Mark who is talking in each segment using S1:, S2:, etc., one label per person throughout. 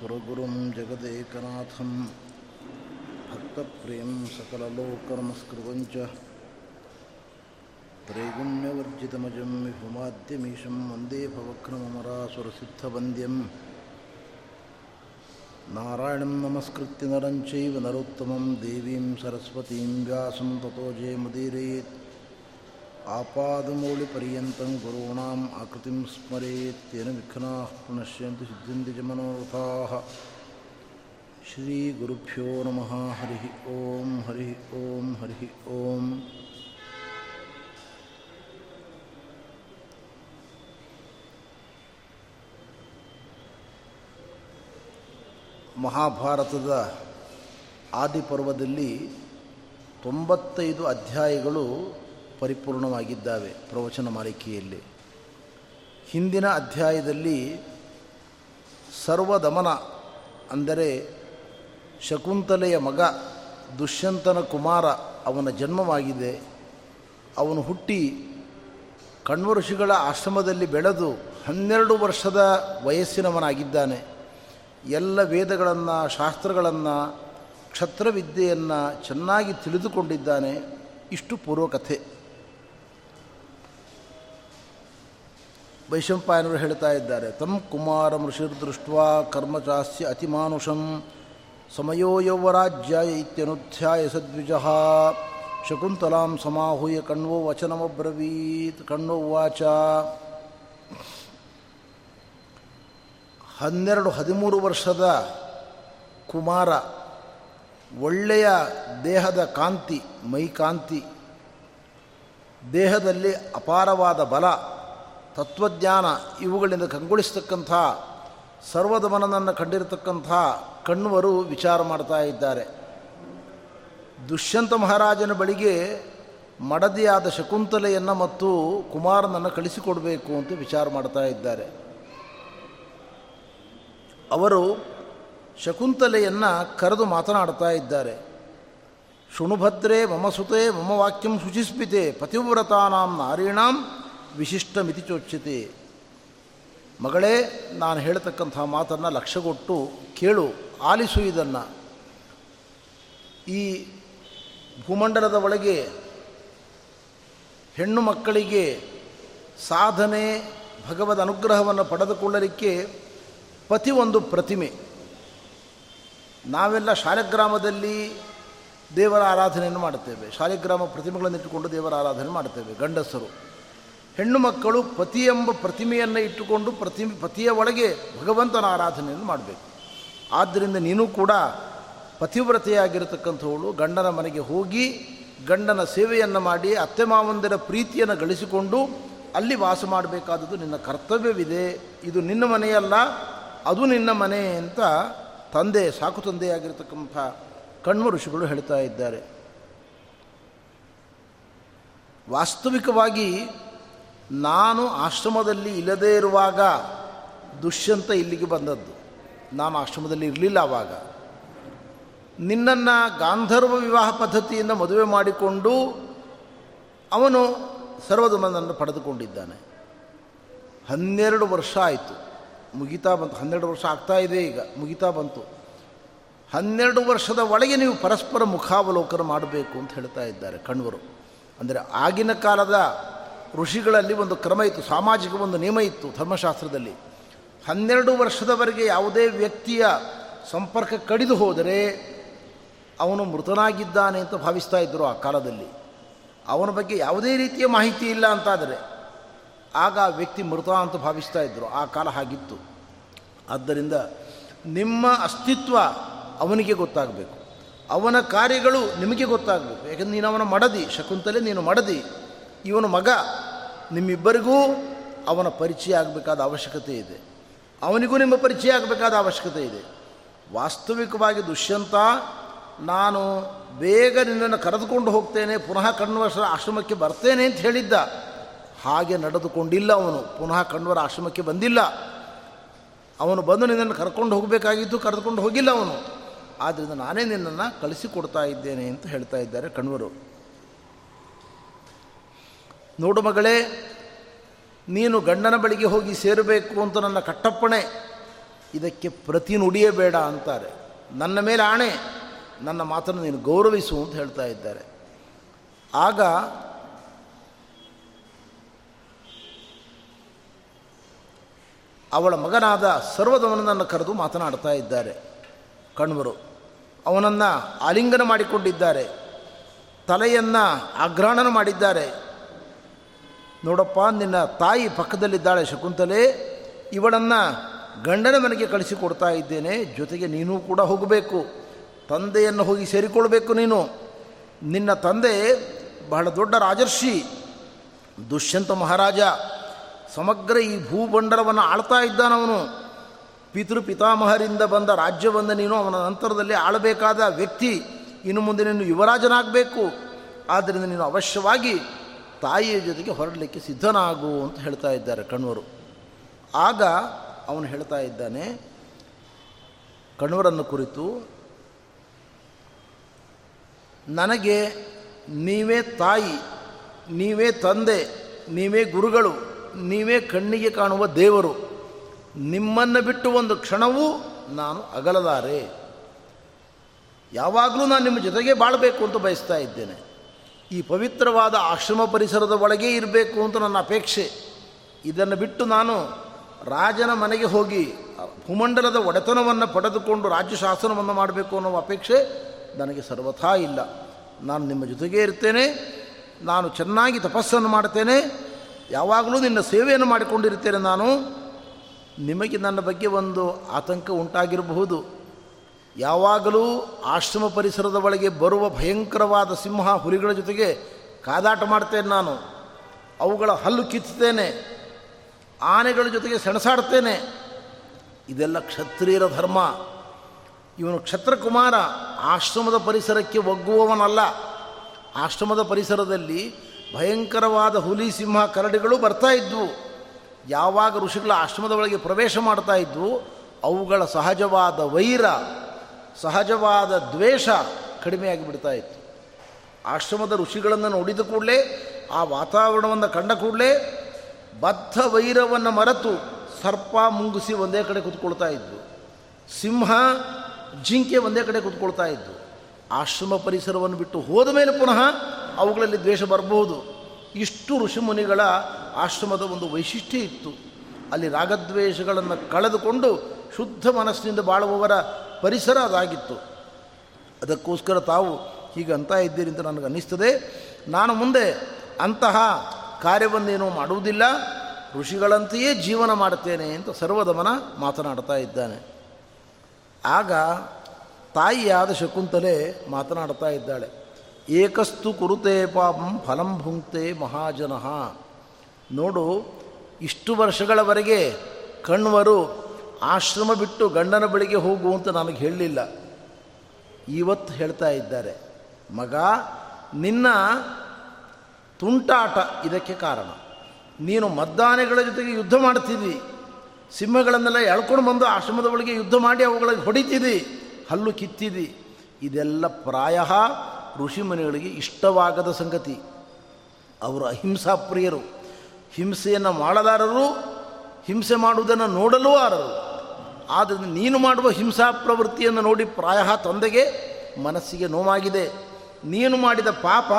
S1: सुरगुरुं जगदेकनाथं भक्तप्रियं सकललोकनमस्कृतं च त्रैगुण्यवर्जितमजं विभुमाद्यमीशं वन्दे भवक्रममरासुरसिद्धवन्द्यं नारायणं नमस्कृत्य नरं चैव नरोत्तमं देवीं सरस्वतीं व्यासं ततो जयमुदीरयेत् आपादमौलिपर्यन्तं गुरूणाम् आकृतिं स्मरेत् तेन विघ्नाः पुनश्यन्ति सिद्ध्यन्ति च मनोरथाः श्रीगुरुभ्यो नमः हरिः ॐ हरिः ॐ हरिः ॐ ಮಹಾಭಾರತದ ಆದಿಪರ್ವದಲ್ಲಿ ತೊಂಬತ್ತೈದು ಅಧ್ಯಾಯಗಳು ಪರಿಪೂರ್ಣವಾಗಿದ್ದಾವೆ ಪ್ರವಚನ ಮಾಲಿಕೆಯಲ್ಲಿ. ಹಿಂದಿನ ಅಧ್ಯಾಯದಲ್ಲಿ ಸರ್ವದಮನ ಅಂದರೆ ಶಕುಂತಲೆಯ ಮಗ ದುಷ್ಯಂತನ ಕುಮಾರ ಅವನ ಜನ್ಮವಾಗಿದೆ. ಅವನು ಹುಟ್ಟಿ ಕಣ್ವ ಆಶ್ರಮದಲ್ಲಿ ಬೆಳೆದು ಹನ್ನೆರಡು ವರ್ಷದ ವಯಸ್ಸಿನವನಾಗಿದ್ದಾನೆ. ಎಲ್ಲ ವೇದಗಳನ್ನು, ಶಾಸ್ತ್ರಗಳನ್ನು, ಕ್ಷತ್ರವಿದ್ಯೆಯನ್ನು ಚೆನ್ನಾಗಿ ತಿಳಿದುಕೊಂಡಿದ್ದಾನೆ. ಇಷ್ಟು ಪೂರ್ವಕಥೆ. ವೈಶಂಪಾಯನರು ಹೇಳ್ತಾ ಇದ್ದಾರೆ, ತಂ ಕುಮಾರ ದೃಷ್ಟ ಕರ್ಮಚಾಸ್ಯ ಅತಿಮಾನುಷಂ ಸಮಯೋ ಯೌವರಾಜ್ಯ ಇತ್ಯನುಧ್ಯಾಯ ಸದ್ವಿಜ, ಶಕುಂತಲಾಂ ಸಮಾಹೂಯ ಕಣ್ವೋ ವಚನಮಬ್ರವೀತ್ ಕಣ್ಣೋ ವಾಚ ಹನ್ನೆರಡು ಹದಿಮೂರು ವರ್ಷದ ಕುಮಾರ, ಒಳ್ಳೆಯ ದೇಹದ ಕಾಂತಿ, ಮೈಕಾಂತಿ, ದೇಹದಲ್ಲಿ ಅಪಾರವಾದ ಬಲ ತತ್ವಜ್ಞಾನ ಇವುಗಳಿಂದ ಕಂಗೊಳಿಸ್ತಕ್ಕಂಥ ಸರ್ವದಮನನನ್ನು ಕಂಡಿರತಕ್ಕಂಥ ಕಣ್ವರು ವಿಚಾರ ಮಾಡ್ತಾ ಇದ್ದಾರೆ. ದುಷ್ಯಂತ ಮಹಾರಾಜನ ಬಳಿಗೆ ಮಡದಿಯಾದ ಶಕುಂತಲೆಯನ್ನು ಮತ್ತು ಕುಮಾರನನ್ನು ಕಳಿಸಿಕೊಡಬೇಕು ಅಂತ ವಿಚಾರ ಮಾಡ್ತಾ ಇದ್ದಾರೆ. ಅವರು ಶಕುಂತಲೆಯನ್ನು ಕರೆದು ಮಾತನಾಡ್ತಾ ಇದ್ದಾರೆ. ಶೃಣುಭದ್ರೆ ಮಮ ಸುತೆ ಮಮ ವಾಕ್ಯಂ ಶುಚಿಸ್ಪಿತೆ ಪತಿವ್ರತಾನಾಂ ನಾರೀಣಾಂ ವಿಶಿಷ್ಟ ಮಿತಿಚೋಚ್ಯತೆ ಮಗಳೇ, ನಾನು ಹೇಳ್ತಕ್ಕಂಥ ಮಾತನ್ನು ಲಕ್ಷ್ಯಗೊಟ್ಟು ಕೇಳು, ಆಲಿಸು ಇದನ್ನು. ಈ ಭೂಮಂಡಲದ ಒಳಗೆ ಹೆಣ್ಣು ಮಕ್ಕಳಿಗೆ ಸಾಧನೆ, ಭಗವದ್ ಅನುಗ್ರಹವನ್ನು ಪಡೆದುಕೊಳ್ಳಲಿಕ್ಕೆ ಪತಿ ಒಂದು ಪ್ರತಿಮೆ. ನಾವೆಲ್ಲ ಶಾಲೆಗ್ರಾಮದಲ್ಲಿ ದೇವರ ಆರಾಧನೆಯನ್ನು ಮಾಡುತ್ತೇವೆ. ಶಾಲೆಗ್ರಾಮ ಪ್ರತಿಮೆಗಳನ್ನು ಇಟ್ಟುಕೊಂಡು ದೇವರ ಆರಾಧನೆ ಮಾಡುತ್ತೇವೆ, ಗಂಡಸರು. ಹೆಣ್ಣು ಮಕ್ಕಳು ಪತಿ ಎಂಬ ಪ್ರತಿಮೆಯನ್ನು ಇಟ್ಟುಕೊಂಡು ಪ್ರತಿ ಪತಿಯ ಒಳಗೆ ಭಗವಂತನ ಆರಾಧನೆಯನ್ನು ಮಾಡಬೇಕು. ಆದ್ದರಿಂದ ನೀನು ಕೂಡ ಪತಿವ್ರತೆಯಾಗಿರತಕ್ಕಂಥವಳು. ಗಂಡನ ಮನೆಗೆ ಹೋಗಿ ಗಂಡನ ಸೇವೆಯನ್ನು ಮಾಡಿ ಅತ್ತೆ ಮಾವಂದಿರ ಪ್ರೀತಿಯನ್ನು ಗಳಿಸಿಕೊಂಡು ಅಲ್ಲಿ ವಾಸ ಮಾಡಬೇಕಾದದ್ದು ನಿನ್ನ ಕರ್ತವ್ಯವಿದೆ. ಇದು ನಿನ್ನ ಮನೆಯಲ್ಲ, ಅದು ನಿನ್ನ ಮನೆ ಅಂತ ತಂದೆ, ಸಾಕು ತಂದೆಯಾಗಿರ್ತಕ್ಕಂಥ ಕಣ್ಮ ಋಷಿಗಳು ಹೇಳ್ತಾ ಇದ್ದಾರೆ. ವಾಸ್ತವಿಕವಾಗಿ ನಾನು ಆಶ್ರಮದಲ್ಲಿ ಇಲ್ಲದೇ ಇರುವಾಗ ದುಷ್ಯಂತ ಇಲ್ಲಿಗೆ ಬಂದದ್ದು. ನಾನು ಆಶ್ರಮದಲ್ಲಿ ಇರಲಿಲ್ಲ ಆವಾಗ. ನಿನ್ನನ್ನು ಗಾಂಧರ್ವ ವಿವಾಹ ಪದ್ಧತಿಯಿಂದ ಮದುವೆ ಮಾಡಿಕೊಂಡು ಅವನು ಸರ್ವಧಮನನ್ನು ಪಡೆದುಕೊಂಡಿದ್ದಾನೆ. ಹನ್ನೆರಡು ವರ್ಷ ಆಯಿತು. ಮುಗಿತಾ ಬಂತು. ಹನ್ನೆರಡು ವರ್ಷ ಆಗ್ತಾ ಇದೆ ಈಗ. ಮುಗಿತಾ ಬಂತು. ಹನ್ನೆರಡು ವರ್ಷದ ಒಳಗೆ ನೀವು ಪರಸ್ಪರ ಮುಖಾವಲೋಕನ ಮಾಡಬೇಕು ಅಂತ ಹೇಳ್ತಾ ಇದ್ದಾರೆ ಕಣ್ವರು. ಅಂದರೆ ಆಗಿನ ಕಾಲದ ಋಷಿಗಳಲ್ಲಿ ಒಂದು ಕ್ರಮ ಇತ್ತು, ಸಾಮಾಜಿಕ ಒಂದು ನಿಯಮ ಇತ್ತು ಧರ್ಮಶಾಸ್ತ್ರದಲ್ಲಿ. ಹನ್ನೆರಡು ವರ್ಷದವರೆಗೆ ಯಾವುದೇ ವ್ಯಕ್ತಿಯ ಸಂಪರ್ಕ ಕಡಿದು ಹೋದರೆ ಅವನು ಮೃತನಾಗಿದ್ದಾನೆ ಅಂತ ಭಾವಿಸ್ತಾ ಇದ್ದರು ಆ ಕಾಲದಲ್ಲಿ. ಅವನ ಬಗ್ಗೆ ಯಾವುದೇ ರೀತಿಯ ಮಾಹಿತಿ ಇಲ್ಲ ಅಂತಾದರೆ ಆಗ ಆ ವ್ಯಕ್ತಿ ಮೃತ ಅಂತ ಭಾವಿಸ್ತಾ ಇದ್ದರು. ಆ ಕಾಲ ಹಾಗಿತ್ತು. ಆದ್ದರಿಂದ ನಿಮ್ಮ ಅಸ್ತಿತ್ವ ಅವನಿಗೆ ಗೊತ್ತಾಗಬೇಕು. ಅವನ ಕಾರ್ಯಗಳು ನಿಮಗೆ ಗೊತ್ತಾಗಬೇಕು. ಯಾಕಂದ್ರೆ ನೀನು ಅವನ ಮಡದಿ, ಶಕುಂತಲೆ ನೀನು ಮಡದಿ. ಇವನು ಮಗ. ನಿಮ್ಮಿಬ್ಬರಿಗೂ ಅವನ ಪರಿಚಯ ಆಗಬೇಕಾದ ಅವಶ್ಯಕತೆ ಇದೆ. ಅವನಿಗೂ ನಿಮ್ಮ ಪರಿಚಯ ಆಗಬೇಕಾದ ಅವಶ್ಯಕತೆ ಇದೆ. ವಾಸ್ತವಿಕವಾಗಿ ದುಷ್ಯಂತ, ನಾನು ಬೇಗ ನಿನ್ನನ್ನು ಕರೆದುಕೊಂಡು ಹೋಗ್ತೇನೆ, ಪುನಃ ಕಣ್ವರ ಆಶ್ರಮಕ್ಕೆ ಬರ್ತೇನೆ ಅಂತ ಹೇಳಿದ್ದ. ಹಾಗೆ ನಡೆದುಕೊಂಡಿಲ್ಲ ಅವನು. ಪುನಃ ಕಣ್ವರ ಆಶ್ರಮಕ್ಕೆ ಬಂದಿಲ್ಲ. ಅವನು ಬಂದು ನಿನ್ನನ್ನು ಕರ್ಕೊಂಡು ಹೋಗಬೇಕಾಗಿತ್ತು, ಕರೆದುಕೊಂಡು ಹೋಗಿಲ್ಲ ಅವನು. ಆದ್ದರಿಂದ ನಾನೇ ನಿನ್ನನ್ನು ಕಳಿಸಿಕೊಡ್ತಾ ಇದ್ದೇನೆ ಅಂತ ಹೇಳ್ತಾ ಇದ್ದಾರೆ ಕಣ್ವರು. ನೋಡು ಮಗಳೇ, ನೀನು ಗಂಡನ ಬಳಿಗೆ ಹೋಗಿ ಸೇರಬೇಕು ಅಂತ ನನ್ನ ಕಟ್ಟಪ್ಪಣೆ. ಇದಕ್ಕೆ ಪ್ರತಿ ನುಡಿಯೇ ಬೇಡ ಅಂತಾರೆ. ನನ್ನ ಮೇಲೆ ಆಣೆ, ನನ್ನ ಮಾತನ್ನು ನೀನು ಗೌರವಿಸು ಅಂತ ಹೇಳ್ತಾ ಇದ್ದಾರೆ. ಆಗ ಅವಳ ಮಗನಾದ ಸರ್ವದವನನ್ನು ಕರೆದು ಮಾತನಾಡ್ತಾ ಇದ್ದಾರೆ. ಕಣ್ವರು ಅವನನ್ನು ಆಲಿಂಗನ ಮಾಡಿಕೊಂಡಿದ್ದಾರೆ. ತಲೆಯನ್ನು ಅಗ್ರಹಣನ ಮಾಡಿದ್ದಾರೆ. ನೋಡಪ್ಪ, ನಿನ್ನ ತಾಯಿ ಪಕ್ಕದಲ್ಲಿದ್ದಾಳೆ ಶಕುಂತಲೆ, ಇವಳನ್ನು ಗಂಡನ ಮನೆಗೆ ಕಳಿಸಿಕೊಡ್ತಾ ಇದ್ದೇನೆ, ಜೊತೆಗೆ ನೀನು ಕೂಡ ಹೋಗಬೇಕು. ತಂದೆಯನ್ನು ಹೋಗಿ ಸೇರಿಕೊಳ್ಬೇಕು ನೀನು. ನಿನ್ನ ತಂದೆ ಬಹಳ ದೊಡ್ಡ ರಾಜರ್ಷಿ, ದುಷ್ಯಂತ ಮಹಾರಾಜ. ಸಮಗ್ರ ಈ ಭೂಭಂಡರವನ್ನು ಆಳ್ತಾ ಇದ್ದಾನವನು ಪಿತೃ ಪಿತಾಮಹರಿಂದ ಬಂದ ರಾಜ್ಯವನ್ನು ನೀನು ಅವನ ನಂತರದಲ್ಲಿ ಆಳಬೇಕಾದ ವ್ಯಕ್ತಿ. ಇನ್ನು ಮುಂದೆ ನೀನು ಯುವರಾಜನಾಗಬೇಕು. ಆದ್ದರಿಂದ ನೀನು ಅವಶ್ಯವಾಗಿ ತಾಯಿಯ ಜೊತೆಗೆ ಹೊರಡಲಿಕ್ಕೆ ಸಿದ್ಧನಾಗು ಅಂತ ಹೇಳ್ತಾ ಇದ್ದಾರೆ ಕಣ್ವರು ಆಗ ಅವನು ಹೇಳ್ತಾ ಇದ್ದಾನೆ ಕಣ್ವರನ್ನು ಕುರಿತು, ನನಗೆ ನೀವೇ ತಾಯಿ, ನೀವೇ ತಂದೆ, ನೀವೇ ಗುರುಗಳು, ನೀವೇ ಕಣ್ಣಿಗೆ ಕಾಣುವ ದೇವರು, ನಿಮ್ಮನ್ನು ಬಿಟ್ಟು ಒಂದು ಕ್ಷಣವೂ ನಾನು ಅಗಲದಾರೆ. ಯಾವಾಗಲೂ ನಾನು ನಿಮ್ಮ ಜೊತೆಗೆ ಬಾಳಬೇಕು ಅಂತ ಬಯಸ್ತಾ ಇದ್ದೇನೆ. ಈ ಪವಿತ್ರವಾದ ಆಶ್ರಮ ಪರಿಸರದ ಒಳಗೆ ಇರಬೇಕು ಅಂತ ನನ್ನ ಅಪೇಕ್ಷೆ. ಇದನ್ನು ಬಿಟ್ಟು ನಾನು ರಾಜನ ಮನೆಗೆ ಹೋಗಿ ಭೂಮಂಡಲದ ಒಡೆತನವನ್ನು ಪಡೆದುಕೊಂಡು ರಾಜ್ಯ ಶಾಸನವನ್ನು ಮಾಡಬೇಕು ಅನ್ನೋ ಅಪೇಕ್ಷೆ ನನಗೆ ಸರ್ವಥಾ ಇಲ್ಲ. ನಾನು ನಿಮ್ಮ ಜೊತೆಗೇ ಇರ್ತೇನೆ, ನಾನು ಚೆನ್ನಾಗಿ ತಪಸ್ಸನ್ನು ಮಾಡ್ತೇನೆ, ಯಾವಾಗಲೂ ನಿನ್ನ ಸೇವೆಯನ್ನು ಮಾಡಿಕೊಂಡಿರ್ತೇನೆ ನಾನು. ನಿಮಗೆ ನನ್ನ ಬಗ್ಗೆ ಒಂದು ಆತಂಕ ಉಂಟಾಗಿರಬಹುದು. ಯಾವಾಗಲೂ ಆಶ್ರಮ ಪರಿಸರದ ಒಳಗೆ ಬರುವ ಭಯಂಕರವಾದ ಸಿಂಹ ಹುಲಿಗಳ ಜೊತೆಗೆ ಕಾದಾಟ ಮಾಡ್ತೇನೆ ನಾನು. ಅವುಗಳ ಹಲ್ಲು ಕಿತ್ತೇನೆ ಆನೆಗಳ ಜೊತೆಗೆ ಸೆಣಸಾಡ್ತೇನೆ. ಇದೆಲ್ಲ ಕ್ಷತ್ರಿಯರ ಧರ್ಮ. ಇವನು ಕ್ಷತ್ರಕುಮಾರ, ಆಶ್ರಮದ ಪರಿಸರಕ್ಕೆ ಒಗ್ಗುವವನಲ್ಲ. ಆಶ್ರಮದ ಪರಿಸರದಲ್ಲಿ ಭಯಂಕರವಾದ ಹುಲಿ, ಸಿಂಹ, ಕರಡಿಗಳು ಬರ್ತಾ ಇದ್ವು. ಯಾವಾಗ ಋಷಿಗಳ ಆಶ್ರಮದ ಒಳಗೆ ಪ್ರವೇಶ ಮಾಡ್ತಾ ಇದ್ವು, ಅವುಗಳ ಸಹಜವಾದ ವೈರ ಸಹಜವಾದ ದ್ವೇಷ ಕಡಿಮೆಯಾಗಿ ಬಿಡ್ತಾ ಇತ್ತು. ಆಶ್ರಮದ ಋಷಿಗಳನ್ನು ನೋಡಿದ ಕೂಡಲೇ, ಆ ವಾತಾವರಣವನ್ನು ಕಂಡ ಕೂಡಲೇ ಬದ್ಧ ವೈರವನ್ನು ಮರೆತು ಸರ್ಪ, ಮುಂಗುಸಿ ಒಂದೇ ಕಡೆ ಕೂತ್ಕೊಳ್ತಾ ಇದ್ದು ಸಿಂಹ, ಜಿಂಕೆ ಒಂದೇ ಕಡೆ ಕೂತ್ಕೊಳ್ತಾ ಇದ್ದು ಆಶ್ರಮ ಪರಿಸರವನ್ನು ಬಿಟ್ಟು ಹೋದ ಮೇಲೆ ಪುನಃ ಅವುಗಳಲ್ಲಿ ದ್ವೇಷ ಬರಬಹುದು. ಇಷ್ಟು ಋಷಿಮುನಿಗಳ ಆಶ್ರಮದ ಒಂದು ವೈಶಿಷ್ಟ್ಯ ಇತ್ತು. ಅಲ್ಲಿ ರಾಗದ್ವೇಷಗಳನ್ನು ಕಳೆದುಕೊಂಡು ಶುದ್ಧ ಮನಸ್ಸಿನಿಂದ ಬಾಳುವವರ ಪರಿಸರ ಅದಾಗಿತ್ತು. ಅದಕ್ಕೋಸ್ಕರ ತಾವು ಹೀಗೆ ಅಂತ ಇದ್ದೀರಿ ಅಂತ ನನಗೆ ಅನ್ನಿಸ್ತದೆ. ನಾನು ಮುಂದೆ ಅಂತಹ ಕಾರ್ಯವನ್ನೇನೂ ಮಾಡುವುದಿಲ್ಲ. ಋಷಿಗಳಂತೆಯೇ ಜೀವನ ಮಾಡುತ್ತೇನೆ ಅಂತ ಸರ್ವದಮನ ಮಾತನಾಡ್ತಾ ಇದ್ದಾನೆ. ಆಗ ತಾಯಿಯಾದ ಶಕುಂತಲೆ ಮಾತನಾಡ್ತಾ ಇದ್ದಾಳೆ. ಏಕಸ್ತು ಕುರುತೆ ಪಾಪಂ ಫಲಂ ಭುಂಕ್ತೆ ಮಹಾಜನಃ. ನೋಡು, ಇಷ್ಟು ವರ್ಷಗಳವರೆಗೆ ಕಣ್ವರು ಆಶ್ರಮ ಬಿಟ್ಟು ಗಂಡನ ಬಳಿಗೆ ಹೋಗು ಅಂತ ನನಗೆ ಹೇಳಲಿಲ್ಲ. ಇವತ್ತು ಹೇಳ್ತಾ ಇದ್ದಾರೆ, ಮಗ, ನಿನ್ನ ತುಂಟಾಟ ಇದಕ್ಕೆ ಕಾರಣ. ನೀನು ಮದ್ದಾನೆಗಳ ಜೊತೆಗೆ ಯುದ್ಧ ಮಾಡ್ತಿದ್ದಿ. ಸಿಂಹಗಳನ್ನೆಲ್ಲ ಎಳ್ಕೊಂಡು ಬಂದು ಆಶ್ರಮದ ಒಳಗೆ ಯುದ್ಧ ಮಾಡಿ ಅವುಗಳಿಗೆ ಹೊಡಿತಿದ್ದಿ. ಹಲ್ಲು ಕಿತ್ತಿದಿ ಇದೆಲ್ಲ ಪ್ರಾಯ ಋಷಿಮುನಿಗಳಿಗೆ ಇಷ್ಟವಾಗದ ಸಂಗತಿ. ಅವರು ಅಹಿಂಸಾ ಪ್ರಿಯರು. ಹಿಂಸೆಯನ್ನು ಮಾಡಲಾರರು, ಹಿಂಸೆ ಮಾಡುವುದನ್ನು ನೋಡಲೂ ಆರರು. ಆದರೆ ನೀನು ಮಾಡುವ ಹಿಂಸಾ ಪ್ರವೃತ್ತಿಯನ್ನು ನೋಡಿ ಪ್ರಾಯ ತಂದೆಗೆ ಮನಸ್ಸಿಗೆ ನೋವಾಗಿದೆ. ನೀನು ಮಾಡಿದ ಪಾಪ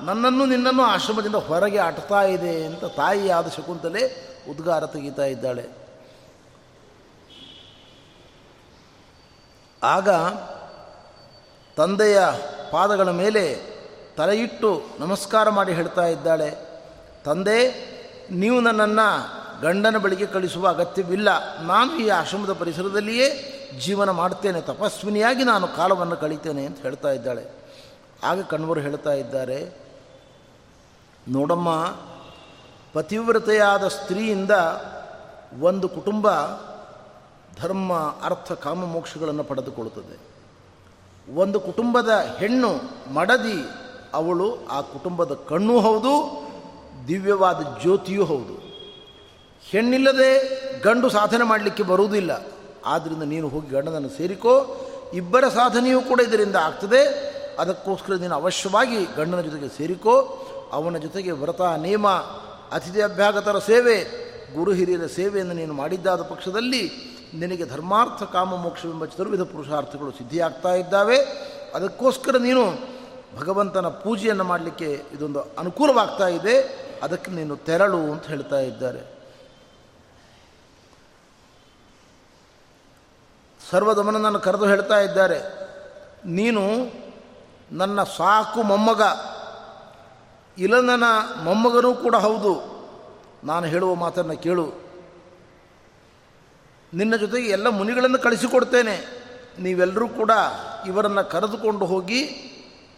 S1: ನನ್ನನ್ನು ನಿನ್ನನ್ನು ಆಶ್ರಮದಿಂದ ಹೊರಗೆ ಆಟ್ತಾ ಇದೆ ಅಂತ ತಾಯಿಯಾದ ಶಕುಂತಲೆ ಉದ್ಗಾರ ತೆಗೀತಾ ಇದ್ದಾಳೆ. ಆಗ ತಂದೆಯ ಪಾದಗಳ ಮೇಲೆ ತಲೆಯಿಟ್ಟು ನಮಸ್ಕಾರ ಮಾಡಿ ಹೇಳ್ತಾ ಇದ್ದಾಳೆ, ತಂದೆ, ನೀವು ನನ್ನನ್ನು ಗಂಡನ ಬಳಿಗೆ ಕಳಿಸುವ ಅಗತ್ಯವಿಲ್ಲ. ನಾನು ಈ ಆಶ್ರಮದ ಪರಿಸರದಲ್ಲಿಯೇ ಜೀವನ ಮಾಡ್ತೇನೆ ತಪಸ್ವಿನಿಯಾಗಿ ನಾನು ಕಾಲವನ್ನು ಕಳಿತೇನೆ ಅಂತ ಹೇಳ್ತಾ ಇದ್ದಾಳೆ. ಆಗ ಕಣ್ವರು ಹೇಳ್ತಾ ಇದ್ದಾರೆ, ನೋಡಮ್ಮ, ಪತಿವ್ರತೆಯಾದ ಸ್ತ್ರೀಯಿಂದ ಒಂದು ಕುಟುಂಬ ಧರ್ಮ, ಅರ್ಥ, ಕಾಮ, ಮೋಕ್ಷಗಳನ್ನು ಪಡೆದುಕೊಳ್ಳುತ್ತದೆ. ಒಂದು ಕುಟುಂಬದ ಹೆಣ್ಣು ಮಡದಿ, ಅವಳು ಆ ಕುಟುಂಬದ ಕಣ್ಣೂ ಹೌದು, ದಿವ್ಯವಾದ ಜ್ಯೋತಿಯೂ ಹೌದು. ಹೆಣ್ಣಿಲ್ಲದೆ ಗಂಡು ಸಾಧನೆ ಮಾಡಲಿಕ್ಕೆ ಬರುವುದಿಲ್ಲ. ಆದ್ದರಿಂದ ನೀನು ಹೋಗಿ ಗಂಡನನ್ನು ಸೇರಿಕೋ. ಇಬ್ಬರ ಸಾಧನೆಯೂ ಕೂಡ ಇದರಿಂದ ಆಗ್ತದೆ. ಅದಕ್ಕೋಸ್ಕರ ನೀನು ಅವಶ್ಯವಾಗಿ ಗಂಡನ ಜೊತೆಗೆ ಸೇರಿಕೋ. ಅವನ ಜೊತೆಗೆ ವ್ರತ, ನೇಮ, ಅತಿಥಿ ಅಭ್ಯಾಗತರ ಸೇವೆ, ಗುರು ಹಿರಿಯರ ಸೇವೆಯನ್ನು ನೀನು ಮಾಡಿದ್ದಾದ ಪಕ್ಷದಲ್ಲಿ ನಿನಗೆ ಧರ್ಮಾರ್ಥ ಕಾಮ ಮೋಕ್ಷವೆಂಬ ಚತುರ್ವಿಧ ಪುರುಷಾರ್ಥಗಳು ಸಿದ್ಧಿಯಾಗ್ತಾ ಇದ್ದಾವೆ. ಅದಕ್ಕೋಸ್ಕರ ನೀನು ಭಗವಂತನ ಪೂಜೆಯನ್ನು ಮಾಡಲಿಕ್ಕೆ ಇದೊಂದು ಅನುಕೂಲವಾಗ್ತಾ ಇದೆ. ಅದಕ್ಕೆ ನೀನು ತೆರಳು ಅಂತ ಹೇಳ್ತಾ ಇದ್ದಾರೆ. ಸರ್ವದಮನನ್ನು ಕರೆದು ಹೇಳ್ತಾ ಇದ್ದಾರೆ, ನೀನು ನನ್ನ ಸಾಕು ಮೊಮ್ಮಗ ಇಲಂದನ ಮೊಮ್ಮಗನೂ ಕೂಡ ಹೌದು. ನಾನು ಹೇಳುವ ಮಾತನ್ನು ಕೇಳು. ನಿನ್ನ ಜೊತೆಗೆ ಎಲ್ಲ ಮುನಿಗಳನ್ನು ಕಳಿಸಿಕೊಡ್ತೇನೆ. ನೀವೆಲ್ಲರೂ ಕೂಡ ಇವರನ್ನು ಕರೆದುಕೊಂಡು ಹೋಗಿ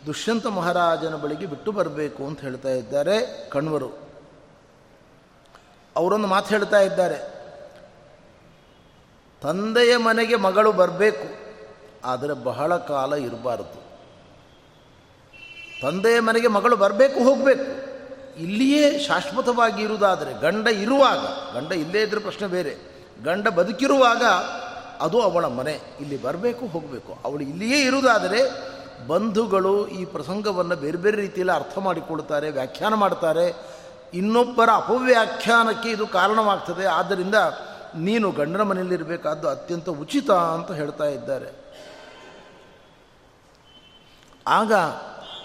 S1: ದುಷ್ಯಂತ ಮಹಾರಾಜನ ಬಳಿಗೆ ಬಿಟ್ಟು ಬರಬೇಕು ಅಂತ ಹೇಳ್ತಾ ಇದ್ದಾರೆ ಕಣ್ವರು. ಅವರೊಂದು ಮಾತು ಹೇಳ್ತಾ ಇದ್ದಾರೆ ತಂದೆಯ ಮನೆಗೆ ಮಗಳು ಬರಬೇಕು, ಆದರೆ ಬಹಳ ಕಾಲ ಇರಬಾರದು. ತಂದೆಯ ಮನೆಗೆ ಮಗಳು ಬರಬೇಕು, ಹೋಗಬೇಕು. ಇಲ್ಲಿಯೇ ಶಾಶ್ವತವಾಗಿ ಇರುವುದಾದರೆ ಗಂಡ ಇರುವಾಗ, ಗಂಡ ಇಲ್ಲೇ ಇದ್ದರೆ ಪ್ರಶ್ನೆ ಬೇರೆ. ಗಂಡ ಬದುಕಿರುವಾಗ ಅದು ಅವಳ ಮನೆ, ಇಲ್ಲಿ ಬರಬೇಕು, ಹೋಗಬೇಕು. ಅವಳು ಇಲ್ಲಿಯೇ ಇರುವುದಾದರೆ ಬಂಧುಗಳು ಈ ಪ್ರಸಂಗವನ್ನು ಬೇರೆ ಬೇರೆ ರೀತಿಯಲ್ಲಿ ಅರ್ಥ ಮಾಡಿಕೊಳ್ತಾರೆ, ವ್ಯಾಖ್ಯಾನ ಮಾಡ್ತಾರೆ. ಇನ್ನೊಬ್ಬರ ಅಪವ್ಯಾಖ್ಯಾನಕ್ಕೆ ಇದು ಕಾರಣವಾಗ್ತದೆ. ಆದ್ದರಿಂದ ನೀನು ಗಂಡನ ಮನೆಯಲ್ಲಿರಬೇಕಾದ್ದು ಅತ್ಯಂತ ಉಚಿತ ಅಂತ ಹೇಳ್ತಾ ಇದ್ದಾರೆ. ಆಗ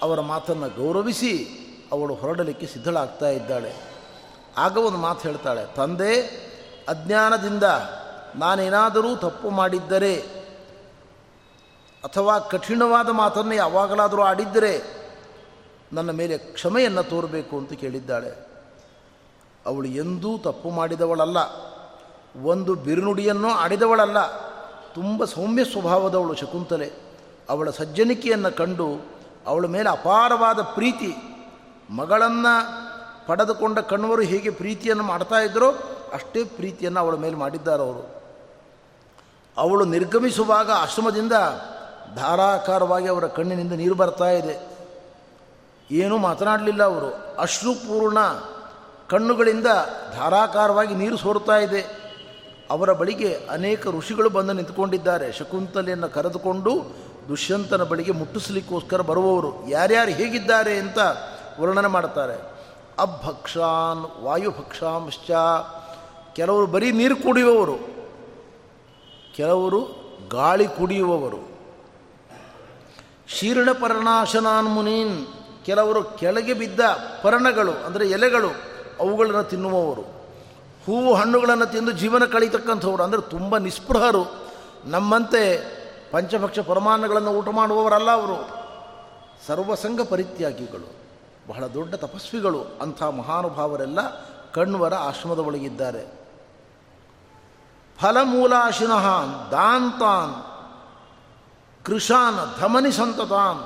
S1: ಅವರ ಮಾತನ್ನು ಗೌರವಿಸಿ ಅವಳು ಹೊರಡಲಿಕ್ಕೆ ಸಿದ್ಧಳಾಗ್ತಾ ಇದ್ದಾಳೆ. ಆಗ ಒಂದು ಮಾತು ಹೇಳ್ತಾಳೆ, ತಂದೆ, ಅಜ್ಞಾನದಿಂದ ನಾನೇನಾದರೂ ತಪ್ಪು ಮಾಡಿದ್ದರೆ ಅಥವಾ ಕಠಿಣವಾದ ಮಾತನ್ನು ಯಾವಾಗಲಾದರೂ ಆಡಿದ್ದರೆ ನನ್ನ ಮೇಲೆ ಕ್ಷಮೆಯನ್ನು ತೋರಬೇಕು ಅಂತ ಕೇಳಿದ್ದಾಳೆ. ಅವಳು ಎಂದೂ ತಪ್ಪು ಮಾಡಿದವಳಲ್ಲ. ಒಂದು ಬಿರುನುಡಿಯನ್ನು ಆಡಿದವಳಲ್ಲ. ತುಂಬ ಸೌಮ್ಯ ಸ್ವಭಾವದವಳು ಶಕುಂತಲೆ. ಅವಳ ಸಜ್ಜನಿಕೆಯನ್ನು ಕಂಡು ಅವಳ ಮೇಲೆ ಅಪಾರವಾದ ಪ್ರೀತಿ. ಮಗಳನ್ನು ಪಡೆದುಕೊಂಡ ಕಣ್ವರು ಹೇಗೆ ಪ್ರೀತಿಯನ್ನು ಮಾಡ್ತಾ ಇದ್ದರೋ ಅಷ್ಟೇ ಪ್ರೀತಿಯನ್ನು ಅವಳ ಮೇಲೆ ಮಾಡಿದ್ದಾರೆ ಅವರು. ಅವಳು ನಿರ್ಗಮಿಸುವಾಗ ಆಶ್ರಮದಿಂದ ಧಾರಾಕಾರವಾಗಿ ಅವರ ಕಣ್ಣಿನಿಂದ ನೀರು ಬರ್ತಾ ಇದೆ. ಏನೂ ಮಾತನಾಡಲಿಲ್ಲ ಅವರು. ಅಶ್ರುಪೂರ್ಣ ಕಣ್ಣುಗಳಿಂದ ಧಾರಾಕಾರವಾಗಿ ನೀರು ಸೋರ್ತಾ ಇದೆ. ಅವರ ಬಳಿಗೆ ಅನೇಕ ಋಷಿಗಳು ಬಂದು ನಿಂತ್ಕೊಂಡಿದ್ದಾರೆ. ಶಕುಂತಲೆಯನ್ನು ಕರೆದುಕೊಂಡು ದುಷ್ಯಂತನ ಬಳಿಗೆ ಮುಟ್ಟಿಸಲಿಕ್ಕೋಸ್ಕರ ಬರುವವರು ಯಾರ್ಯಾರು ಹೇಗಿದ್ದಾರೆ ಅಂತ ವರ್ಣನೆ ಮಾಡ್ತಾರೆ ಅಭಕ್ಷಾನ್, ವಾಯುಭಕ್ಷಾಂಶ್ಚ, ಕೆಲವರು ಬರೀ ನೀರು ಕುಡಿಯುವವರು, ಕೆಲವರು ಗಾಳಿ ಕುಡಿಯುವವರು. ಶೀರ್ಣ ಪರ್ಣಾಶನಾನ್ ಮುನೀನ್, ಕೆಲವರು ಕೆಳಗೆ ಬಿದ್ದ ಪರ್ಣಗಳು, ಅಂದರೆ ಎಲೆಗಳು, ಅವುಗಳನ್ನು ತಿನ್ನುವವರು. ಹೂವು ಹಣ್ಣುಗಳನ್ನು ತಿಂದು ಜೀವನ ಕಳೀತಕ್ಕಂಥವ್ರು ಅಂದರೆ ತುಂಬ ನಿಸ್ಪೃಹರು. ನಮ್ಮಂತೆ ಪಂಚಭಕ್ಷ ಪರಮಾನ್ನಗಳನ್ನು ಊಟ ಮಾಡುವವರಲ್ಲ ಅವರು. ಸರ್ವಸಂಗ ಪರಿತ್ಯಾಗಿಗಳು, ಬಹಳ ದೊಡ್ಡ ತಪಸ್ವಿಗಳು ಅಂಥ ಮಹಾನುಭಾವರೆಲ್ಲ ಕಣ್ವರ ಆಶ್ರಮದ ಒಳಗಿದ್ದಾರೆ. ಫಲಮೂಲಾಶಿನಹಾನ್ ದಾಂತಾನ್ ಕೃಷಾನ್ ಧಮನಿ ಸಂತತಾನ್.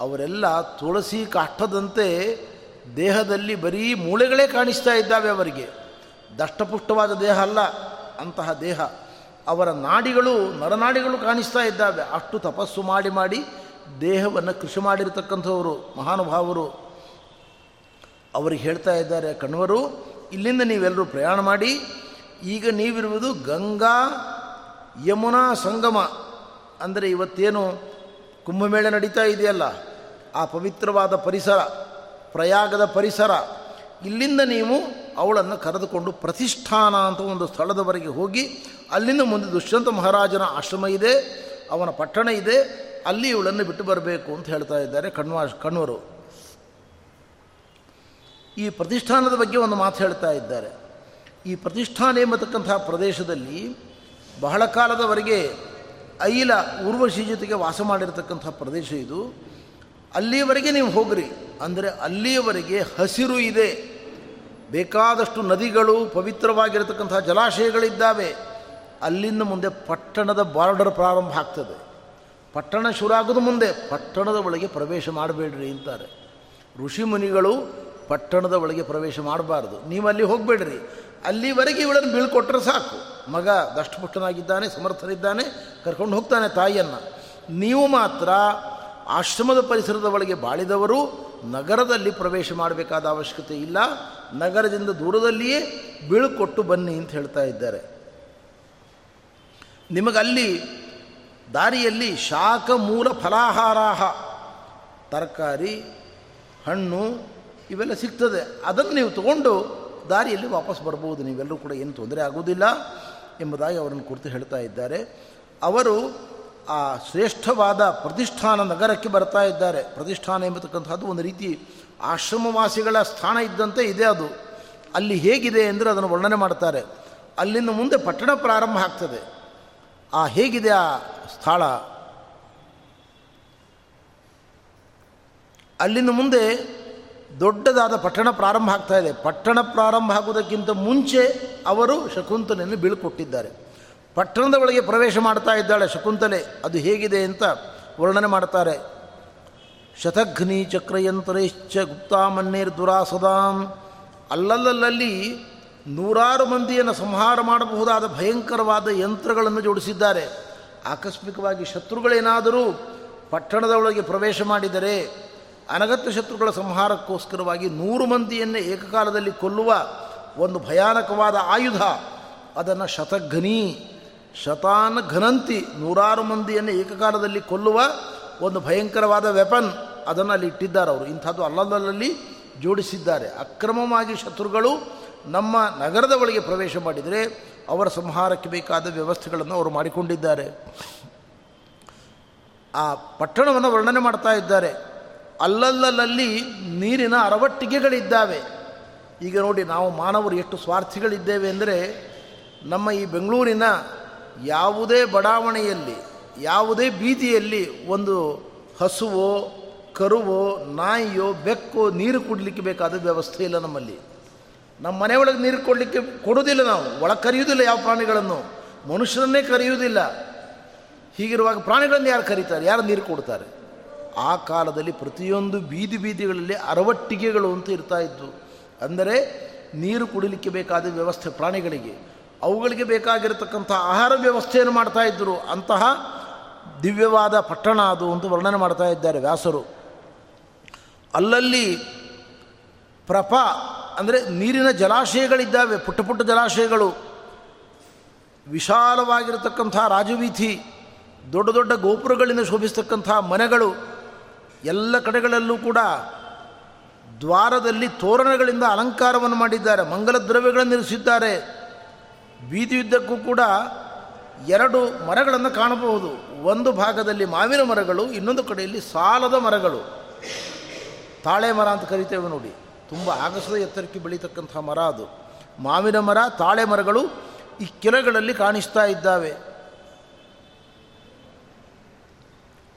S1: ಅವರೆಲ್ಲ ತುಳಸಿ ಕಾಷ್ಟದಂತೆ ದೇಹದಲ್ಲಿ ಬರೀ ಮೂಳೆಗಳೇ ಕಾಣಿಸ್ತಾ ಇದ್ದಾವೆ ಅವರಿಗೆ. ದಷ್ಟಪುಷ್ಟವಾದ ದೇಹ ಅಲ್ಲ, ಅಂತಹ ದೇಹ. ಅವರ ನಾಡಿಗಳು, ನರನಾಡಿಗಳು ಕಾಣಿಸ್ತಾ ಇದ್ದಾವೆ. ಅಷ್ಟು ತಪಸ್ಸು ಮಾಡಿ ಮಾಡಿ ದೇಹವನ್ನು ಕೃಷಿ ಮಾಡಿರತಕ್ಕಂಥವರು, ಮಹಾನುಭಾವರು. ಅವರಿಗೆ ಹೇಳ್ತಾ ಇದ್ದಾರೆ, ಕಣ್ವರು, ಇಲ್ಲಿಂದ ನೀವೆಲ್ಲರೂ ಪ್ರಯಾಣ ಮಾಡಿ, ಈಗ ನೀವಿರುವುದು ಗಂಗಾ ಯಮುನಾ ಸಂಗಮ. ಅಂದರೆ ಇವತ್ತೇನು ಕುಂಭಮೇಳ ನಡೀತಾ ಇದೆಯಲ್ಲ? ಆ ಪವಿತ್ರವಾದ ಪರಿಸರ, ಪ್ರಯಾಗದ ಪರಿಸರ. ಇಲ್ಲಿಂದ ನೀವು ಅವಳನ್ನು ಕರೆದುಕೊಂಡು ಪ್ರತಿಷ್ಠಾನ ಅಂತ ಒಂದು ಸ್ಥಳದವರೆಗೆ ಹೋಗಿ ಅಲ್ಲಿಂದ ಮುಂದೆ ದುಷ್ಯಂತ ಮಹಾರಾಜನ ಆಶ್ರಮ ಇದೆ, ಅವನ ಪಟ್ಟಣ ಇದೆ, ಅಲ್ಲಿ ಇವಳನ್ನು ಬಿಟ್ಟು ಬರಬೇಕು ಅಂತ ಹೇಳ್ತಾ ಇದ್ದಾರೆ ಕಣ್ವಾ ಕಣ್ವರು ಈ ಪ್ರತಿಷ್ಠಾನದ ಬಗ್ಗೆ ಒಂದು ಮಾತು ಹೇಳ್ತಾ ಇದ್ದಾರೆ. ಈ ಪ್ರತಿಷ್ಠಾನ ಎಂಬತಕ್ಕಂಥ ಪ್ರದೇಶದಲ್ಲಿ ಬಹಳ ಕಾಲದವರೆಗೆ ಐಲ ಊರ್ವಶಿ ಜೊತೆಗೆ ವಾಸ ಮಾಡಿರತಕ್ಕಂಥ ಪ್ರದೇಶ ಇದು. ಅಲ್ಲಿಯವರೆಗೆ ನೀವು ಹೋಗ್ರಿ, ಅಂದರೆ ಅಲ್ಲಿಯವರೆಗೆ ಹಸಿರು ಇದೆ. ಬೇಕಾದಷ್ಟು ನದಿಗಳು ಪವಿತ್ರವಾಗಿರತಕ್ಕಂಥ ಜಲಾಶಯಗಳಿದ್ದಾವೆ. ಅಲ್ಲಿಂದ ಮುಂದೆ ಪಟ್ಟಣದ ಬಾರ್ಡರ್ ಪ್ರಾರಂಭ ಆಗ್ತದೆ. ಪಟ್ಟಣ ಶುರು ಮುಂದೆ ಪಟ್ಟಣದ ಒಳಗೆ ಪ್ರವೇಶ ಮಾಡಬೇಡ್ರಿ ಅಂತಾರೆ. ಋಷಿ ಮುನಿಗಳು ಪಟ್ಟಣದ ಒಳಗೆ ಪ್ರವೇಶ ಮಾಡಬಾರ್ದು. ನೀವು ಅಲ್ಲಿ ಹೋಗಬೇಡ್ರಿ. ಅಲ್ಲಿವರೆಗೆ ಇವಳನ್ನು ಬೀಳ್ಕೊಟ್ರೆ ಸಾಕು. ಮಗ ದಷ್ಟಪುಷ್ಟನಾಗಿದ್ದಾನೆ ಸಮರ್ಥನಿದ್ದಾನೆ ಕರ್ಕೊಂಡು ಹೋಗ್ತಾನೆ ತಾಯಿಯನ್ನು. ನೀವು ಮಾತ್ರ ಆಶ್ರಮದ ಪರಿಸರದ ಒಳಗೆ ಬಾಳಿದವರು, ನಗರದಲ್ಲಿ ಪ್ರವೇಶ ಮಾಡಬೇಕಾದ ಅವಶ್ಯಕತೆ ಇಲ್ಲ. ನಗರದಿಂದ ದೂರದಲ್ಲಿಯೇ ಬೀಳ್ಕೊಟ್ಟು ಬನ್ನಿ ಅಂತ ಹೇಳ್ತಾ ಇದ್ದಾರೆ. ನಿಮಗಲ್ಲಿ ದಾರಿಯಲ್ಲಿ ಶಾಖ ಮೂಲ ಫಲಾಹಾರಾಹ, ತರಕಾರಿ, ಹಣ್ಣು ಇವೆಲ್ಲ ಸಿಗ್ತದೆ. ಅದನ್ನು ನೀವು ತಗೊಂಡು ದಾರಿಯಲ್ಲಿ ವಾಪಸ್ ಬರ್ಬೋದು. ನೀವೆಲ್ಲರೂ ಕೂಡ ಏನು ತೊಂದರೆ ಆಗೋದಿಲ್ಲ ಎಂಬುದಾಗಿ ಅವರನ್ನು ಕುರಿತು ಹೇಳ್ತಾ ಇದ್ದಾರೆ. ಅವರು ಆ ಶ್ರೇಷ್ಠವಾದ ಪ್ರತಿಷ್ಠಾನ ನಗರಕ್ಕೆ ಬರ್ತಾ ಇದ್ದಾರೆ. ಪ್ರತಿಷ್ಠಾನ ಎಂಬತಕ್ಕಂಥದ್ದು ಒಂದು ರೀತಿ ಆಶ್ರಮವಾಸಿಗಳ ಸ್ಥಾನ ಇದ್ದಂತೆ ಇದೆ ಅದು. ಅಲ್ಲಿ ಹೇಗಿದೆ ಅಂದರೆ ಅದನ್ನು ವರ್ಣನೆ ಮಾಡ್ತಾರೆ. ಅಲ್ಲಿಂದ ಮುಂದೆ ಪಟ್ಟಣ ಪ್ರಾರಂಭ ಆಗ್ತದೆ. ಆ ಹೇಗಿದೆ ಆ ಸ್ಥಳ? ಅಲ್ಲಿಂದ ಮುಂದೆ ದೊಡ್ಡದಾದ ಪಟ್ಟಣ ಪ್ರಾರಂಭ ಆಗ್ತಾ ಇದೆ. ಪಟ್ಟಣ ಪ್ರಾರಂಭ ಆಗುವುದಕ್ಕಿಂತ ಮುಂಚೆ ಅವರು ಶಕುಂತಲೆಯನ್ನು ಬೀಳ್ಕೊಟ್ಟಿದ್ದಾರೆ. ಪಟ್ಟಣದ ಒಳಗೆ ಪ್ರವೇಶ ಮಾಡ್ತಾ ಇದ್ದಾಳೆ ಶಕುಂತಲೆ. ಅದು ಹೇಗಿದೆ ಅಂತ ವರ್ಣನೆ ಮಾಡ್ತಾರೆ. ಶತಘ್ನಿ ಚಕ್ರಯಂತ್ರೈಶ್ಚ ಗುಪ್ತಾಮನ್ನೇರ್ ದುರಾಸದಾಂ. ಅಲ್ಲಲ್ಲಲ್ಲಿ ನೂರಾರು ಮಂದಿಯನ್ನು ಸಂಹಾರ ಮಾಡಬಹುದಾದ ಭಯಂಕರವಾದ ಯಂತ್ರಗಳನ್ನು ಜೋಡಿಸಿದ್ದಾರೆ. ಆಕಸ್ಮಿಕವಾಗಿ ಶತ್ರುಗಳೇನಾದರೂ ಪಟ್ಟಣದ ಒಳಗೆ ಪ್ರವೇಶ ಮಾಡಿದರೆ ಅನಗತ್ಯ ಶತ್ರುಗಳ ಸಂಹಾರಕ್ಕೋಸ್ಕರವಾಗಿ ನೂರು ಮಂದಿಯನ್ನು ಏಕಕಾಲದಲ್ಲಿ ಕೊಲ್ಲುವ ಒಂದು ಭಯಾನಕವಾದ ಆಯುಧ. ಅದನ್ನು ಶತಘನಿ ಶತಾನ್ ಘನಂತಿ ನೂರಾರು ಮಂದಿಯನ್ನು ಏಕಕಾಲದಲ್ಲಿ ಕೊಲ್ಲುವ ಒಂದು ಭಯಂಕರವಾದ ವೆಪನ್ ಅದನ್ನು ಅಲ್ಲಿ ಇಟ್ಟಿದ್ದಾರೆ ಅವರು. ಇಂಥದ್ದು ಅಲ್ಲಲ್ಲಲ್ಲಿ ಜೋಡಿಸಿದ್ದಾರೆ. ಅಕ್ರಮವಾಗಿ ಶತ್ರುಗಳು ನಮ್ಮ ನಗರದ ಒಳಗೆ ಪ್ರವೇಶ ಮಾಡಿದರೆ ಅವರ ಸಂಹಾರಕ್ಕೆ ಬೇಕಾದ ವ್ಯವಸ್ಥೆಗಳನ್ನು ಅವರು ಮಾಡಿಕೊಂಡಿದ್ದಾರೆ. ಆ ಪಟ್ಟಣವನ್ನು ವರ್ಣನೆ ಮಾಡ್ತಾ ಇದ್ದಾರೆ. ಅಲ್ಲಲ್ಲಲ್ಲಿ ನೀರಿನ ಅರವಟ್ಟಿಗೆಗಳಿದ್ದಾವೆ. ಈಗ ನೋಡಿ ನಾವು ಮಾನವರು ಎಷ್ಟು ಸ್ವಾರ್ಥಿಗಳಿದ್ದೇವೆ ಅಂದರೆ ನಮ್ಮ ಈ ಬೆಂಗಳೂರಿನ ಯಾವುದೇ ಬಡಾವಣೆಯಲ್ಲಿ, ಯಾವುದೇ ಬೀದಿಯಲ್ಲಿ ಒಂದು ಹಸುವೋ, ಕರುವೋ, ನಾಯಿಯೋ, ಬೆಕ್ಕೋ ನೀರು ಕುಡಲಿಕ್ಕೆ ಬೇಕಾದ ವ್ಯವಸ್ಥೆ ಇಲ್ಲ ನಮ್ಮಲ್ಲಿ. ನಮ್ಮ ಮನೆಯೊಳಗೆ ನೀರು ಕೊಡಲಿಕ್ಕೆ ಕೊಡೋದಿಲ್ಲ ನಾವು. ಒಳಗೆ ಕರೆಯುವುದಿಲ್ಲ ಯಾವ ಪ್ರಾಣಿಗಳನ್ನು. ಮನುಷ್ಯರನ್ನೇ ಕರೆಯುವುದಿಲ್ಲ. ಹೀಗಿರುವಾಗ ಪ್ರಾಣಿಗಳನ್ನು ಯಾರು ಕರೀತಾರೆ? ಯಾರು ನೀರು ಕೊಡ್ತಾರೆ? ಆ ಕಾಲದಲ್ಲಿ ಪ್ರತಿಯೊಂದು ಬೀದಿ ಬೀದಿಗಳಲ್ಲಿ ಅರವಟ್ಟಿಗೆಗಳು ಅಂತ ಇರ್ತಾ ಇದ್ದವು ಅಂದರೆ ನೀರು ಕುಡಿಲಿಕ್ಕೆ ಬೇಕಾದ ವ್ಯವಸ್ಥೆ ಪ್ರಾಣಿಗಳಿಗೆ. ಅವುಗಳಿಗೆ ಬೇಕಾಗಿರತಕ್ಕಂಥ ಆಹಾರ ವ್ಯವಸ್ಥೆಯನ್ನು ಮಾಡ್ತಾ ಇದ್ದರು. ಅಂತಹ ದಿವ್ಯವಾದ ಪಟ್ಟಣ ಅದು ಅಂತ ವರ್ಣನೆ ಮಾಡ್ತಾ ಇದ್ದಾರೆ ವ್ಯಾಸರು. ಅಲ್ಲಲ್ಲಿ ಪ್ರಪ ಅಂದರೆ ನೀರಿನ ಜಲಾಶಯಗಳಿದ್ದಾವೆ, ಪುಟ್ಟ ಪುಟ್ಟ ಜಲಾಶಯಗಳು. ವಿಶಾಲವಾಗಿರತಕ್ಕಂಥ ರಾಜವೀಥಿ, ದೊಡ್ಡ ದೊಡ್ಡ ಗೋಪುರಗಳಿಂದ ಶೋಭಿಸ್ತಕ್ಕಂಥ ಮನೆಗಳು, ಎಲ್ಲ ಕಡೆಗಳಲ್ಲೂ ಕೂಡ ದ್ವಾರದಲ್ಲಿ ತೋರಣಗಳಿಂದ ಅಲಂಕಾರವನ್ನು ಮಾಡಿದ್ದಾರೆ ಮಂಗಲ ದ್ರವ್ಯಗಳನ್ನು ಇರಿಸಿದ್ದಾರೆ. ಬೀದಿಯುದ್ದಕ್ಕೂ ಕೂಡ ಎರಡು ಮರಗಳನ್ನು ಕಾಣಬಹುದು. ಒಂದು ಭಾಗದಲ್ಲಿ ಮಾವಿನ ಮರಗಳು, ಇನ್ನೊಂದು ಕಡೆಯಲ್ಲಿ ಸಾಲದ ಮರಗಳು. ತಾಳೆ ಮರ ಅಂತ ಕರಿತೇವೆ ನೋಡಿ. ತುಂಬ ಆಗಸದ ಎತ್ತರಕ್ಕೆ ಬೆಳೀತಕ್ಕಂಥ ಮರ ಅದು. ಮಾವಿನ ಮರ, ತಾಳೆ ಮರಗಳು ಈ ಕೆರೆಗಳಲ್ಲಿ ಕಾಣಿಸ್ತಾ ಇದ್ದಾವೆ.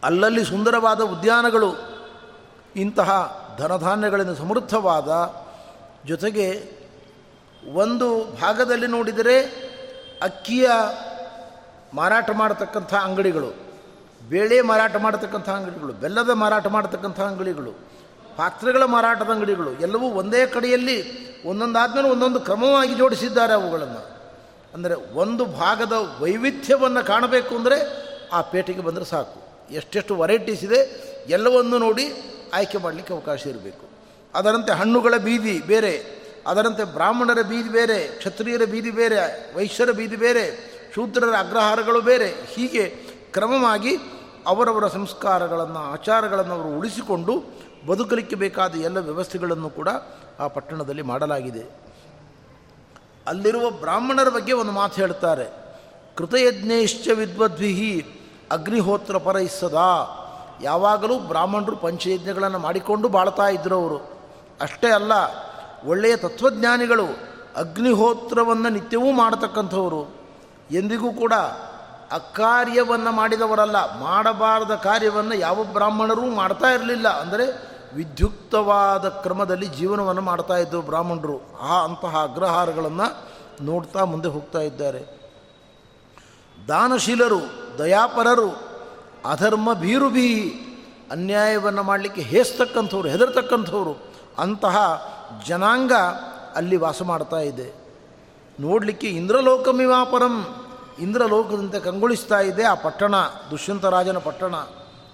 S1: ಅಲ್ಲಲ್ಲಿ ಸುಂದರವಾದ ಉದ್ಯಾನಗಳು. ಇಂತಹ ಧನಧಾನ್ಯಗಳಿಂದ ಸಮೃದ್ಧವಾದ ಜೊತೆಗೆ ಒಂದು ಭಾಗದಲ್ಲಿ ನೋಡಿದರೆ ಅಕ್ಕಿಯ ಮಾರಾಟ ಮಾಡತಕ್ಕಂಥ ಅಂಗಡಿಗಳು, ಬೇಳೆ ಮಾರಾಟ ಮಾಡತಕ್ಕಂಥ ಅಂಗಡಿಗಳು, ಬೆಲ್ಲದ ಮಾರಾಟ ಮಾಡತಕ್ಕಂಥ ಅಂಗಡಿಗಳು, ಪಾತ್ರೆಗಳ ಮಾರಾಟದ ಅಂಗಡಿಗಳು, ಎಲ್ಲವೂ ಒಂದೇ ಕಡೆಯಲ್ಲಿ ಒಂದೊಂದಾದ್ಮೇಲೆ ಒಂದೊಂದು ಕ್ರಮವಾಗಿ ಜೋಡಿಸಿದ್ದಾರೆ ಅವುಗಳನ್ನು. ಅಂದರೆ ಒಂದು ಭಾಗದ ವೈವಿಧ್ಯವನ್ನು ಕಾಣಬೇಕು ಅಂದರೆ ಆ ಪೇಟೆಗೆ ಬಂದರೆ ಸಾಕು. ಎಷ್ಟೆಷ್ಟು ವೆರೈಟೀಸ್ ಇದೆ, ಎಲ್ಲವನ್ನು ನೋಡಿ ಆಯ್ಕೆ ಮಾಡಲಿಕ್ಕೆ ಅವಕಾಶ ಇರಬೇಕು. ಅದರಂತೆ ಹಣ್ಣುಗಳ ಬೀದಿ ಬೇರೆ. ಅದರಂತೆ ಬ್ರಾಹ್ಮಣರ ಬೀದಿ ಬೇರೆ, ಕ್ಷತ್ರಿಯರ ಬೀದಿ ಬೇರೆ, ವೈಶ್ಯರ ಬೀದಿ ಬೇರೆ, ಶೂದ್ರರ ಅಗ್ರಹಾರಗಳು ಬೇರೆ. ಹೀಗೆ ಕ್ರಮವಾಗಿ ಅವರವರ ಸಂಸ್ಕಾರಗಳನ್ನು, ಆಚಾರಗಳನ್ನು ಅವರು ಉಳಿಸಿಕೊಂಡು ಬದುಕಲಿಕ್ಕೆ ಬೇಕಾದ ಎಲ್ಲ ವ್ಯವಸ್ಥೆಗಳನ್ನು ಕೂಡ ಆ ಪಟ್ಟಣದಲ್ಲಿ ಮಾಡಲಾಗಿದೆ. ಅಲ್ಲಿರುವ ಬ್ರಾಹ್ಮಣರ ಬಗ್ಗೆ ಒಂದು ಮಾತು ಹೇಳ್ತಾರೆ. ಕೃತಯಜ್ಞೇಶ್ಚ ವಿದ್ವದ್ವಿಹಿ ಅಗ್ನಿಹೋತ್ರ ಪರೈಸದ ಯಾವಾಗಲೂ ಬ್ರಾಹ್ಮಣರು ಪಂಚಯಜ್ಞಗಳನ್ನು ಮಾಡಿಕೊಂಡು ಬಾಳ್ತಾ ಇದ್ದರು ಅವರು. ಅಷ್ಟೇ ಅಲ್ಲ ಒಳ್ಳೆಯ ತತ್ವಜ್ಞಾನಿಗಳು ಅಗ್ನಿಹೋತ್ರವನ್ನು ನಿತ್ಯವೂ ಮಾಡತಕ್ಕಂಥವರು. ಎಂದಿಗೂ ಕೂಡ ಅಕಾರ್ಯವನ್ನು ಮಾಡಿದವರಲ್ಲ, ಮಾಡಬಾರದ ಕಾರ್ಯವನ್ನು ಯಾವ ಬ್ರಾಹ್ಮಣರೂ ಮಾಡ್ತಾ ಇರಲಿಲ್ಲ. ಅಂದರೆ ವಿದ್ಯುಕ್ತವಾದ ಕ್ರಮದಲ್ಲಿ ಜೀವನವನ್ನು ಮಾಡ್ತಾ ಇದ್ದರು ಬ್ರಾಹ್ಮಣರು. ಆ ಅಂತಹ ಅಗ್ರಹಾರಗಳನ್ನು ನೋಡ್ತಾ ಮುಂದೆ ಹೋಗ್ತಾ ಇದ್ದಾರೆ. ದಾನಶೀಲರು, ದಯಾಪರರು, ಅಧರ್ಮ ಬೀರು ಬೀ ಅನ್ಯಾಯವನ್ನು ಮಾಡಲಿಕ್ಕೆ ಹೇಸ್ತಕ್ಕಂಥವ್ರು, ಹೆದರ್ತಕ್ಕಂಥವ್ರು, ಅಂತಹ ಜನಾಂಗ ಅಲ್ಲಿ ವಾಸ ಮಾಡ್ತಾ ಇದೆ. ನೋಡಲಿಕ್ಕೆ ಇಂದ್ರಲೋಕಮಿವಾಪರಂ ಇಂದ್ರಲೋಕದಂತೆ ಕಂಗೊಳಿಸ್ತಾ ಇದೆ ಆ ಪಟ್ಟಣ ದುಷ್ಯಂತರಾಜನ ಪಟ್ಟಣ,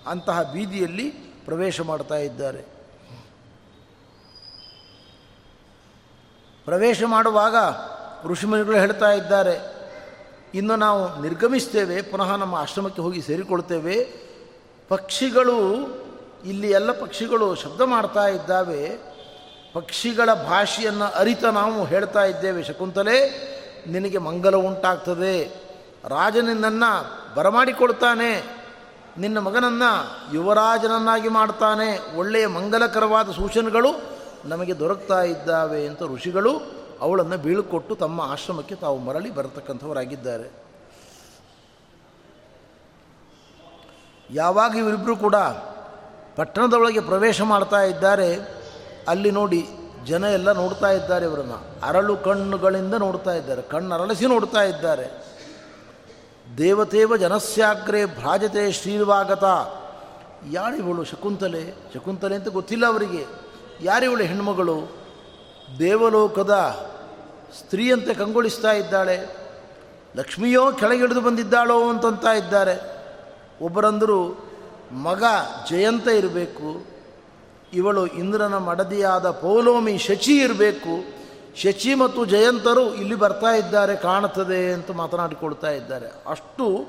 S1: ಅಂತಹ ಬೀದಿಯಲ್ಲಿ ಪ್ರವೇಶ ಮಾಡ್ತಾ ಇದ್ದಾರೆ. ಪ್ರವೇಶ ಮಾಡುವಾಗ ಋಷಿಮುನಿಗಳು ಹೇಳ್ತಾ ಇದ್ದಾರೆ, ಇನ್ನು ನಾವು ನಿರ್ಗಮಿಸ್ತೇವೆ, ಪುನಃ ನಮ್ಮ ಆಶ್ರಮಕ್ಕೆ ಹೋಗಿ ಸೇರಿಕೊಳ್ತೇವೆ. ಪಕ್ಷಿಗಳು, ಇಲ್ಲಿ ಎಲ್ಲ ಪಕ್ಷಿಗಳು ಶಬ್ದ ಮಾಡ್ತಾ ಇದ್ದಾವೆ. ಪಕ್ಷಿಗಳ ಭಾಷೆಯನ್ನು ಅರಿತ ನಾವು ಹೇಳ್ತಾ ಇದ್ದೇವೆ ಶಕುಂತಲೆ. ನಿನಗೆ ಮಂಗಲ ಉಂಟಾಗ್ತದೆ. ರಾಜನಿಂದನ್ನು ಬರಮಾಡಿಕೊಳ್ತಾನೆ ನಿನ್ನ ಮಗನನ್ನು ಯುವರಾಜನನ್ನಾಗಿ ಮಾಡ್ತಾನೆ. ಒಳ್ಳೆಯ ಮಂಗಲಕರವಾದ ಸೂಚನೆಗಳು ನಮಗೆ ದೊರಕ್ತಾ ಇದ್ದಾವೆ ಅಂತ ಋಷಿಗಳು ಅವಳನ್ನು ಬೀಳ್ಕೊಟ್ಟು ತಮ್ಮ ಆಶ್ರಮಕ್ಕೆ ತಾವು ಮರಳಿ ಬರತಕ್ಕಂಥವರಾಗಿದ್ದಾರೆ. ಯಾವಾಗ ಇವರಿಬ್ಬರು ಕೂಡ ಪಟ್ಟಣದೊಳಗೆ ಪ್ರವೇಶ ಮಾಡ್ತಾ ಇದ್ದಾರೆ ಅಲ್ಲಿ ನೋಡಿ ಜನ ಎಲ್ಲ ನೋಡ್ತಾ ಇದ್ದಾರೆ ಇವರನ್ನು. ಅರಳು ಕಣ್ಣುಗಳಿಂದ ನೋಡ್ತಾ ಇದ್ದಾರೆ. ಕಣ್ಣು ಅರಳಿಸಿ ನೋಡ್ತಾ ಇದ್ದಾರೆ. ದೇವತೇವ ಜನಸ್ಯಾಗ್ರೆ ಭ್ರಾಜತೆ ಶ್ರೀರ್ವಾಗತ. ಯಾರಿವಳು ಶಕುಂತಲೆ? ಶಕುಂತಲೆ ಅಂತ ಗೊತ್ತಿಲ್ಲ ಅವರಿಗೆ. ಯಾರಿವಳು ಹೆಣ್ಮಗಳು? ದೇವಲೋಕದ ಸ್ತ್ರೀಯಂತೆ ಕಂಗೊಳಿಸ್ತಾ ಇದ್ದಾಳೆ. ಲಕ್ಷ್ಮಿಯೋ ಕೆಳಗಿಳಿದು ಬಂದಿದ್ದಾಳೋ ಅಂತಂತ ಇದ್ದಾರೆ. ಒಬ್ಬರಂದರು ಮಗ ಜಯಂತ ಇರಬೇಕು. ಇವಳು ಇಂದ್ರನ ಮಡದಿಯಾದ ಪೌಲೋಮಿ ಶಚಿ ಇರಬೇಕು. ಶಚಿ ಮತ್ತು ಜಯಂತರು ಇಲ್ಲಿ ಬರ್ತಾ ಇದ್ದಾರೆ, ಕಾಣುತ್ತದೆ ಅಂತ ಮಾತನಾಡಿಕೊಳ್ತಾ ಇದ್ದಾರೆ. ಅಷ್ಟು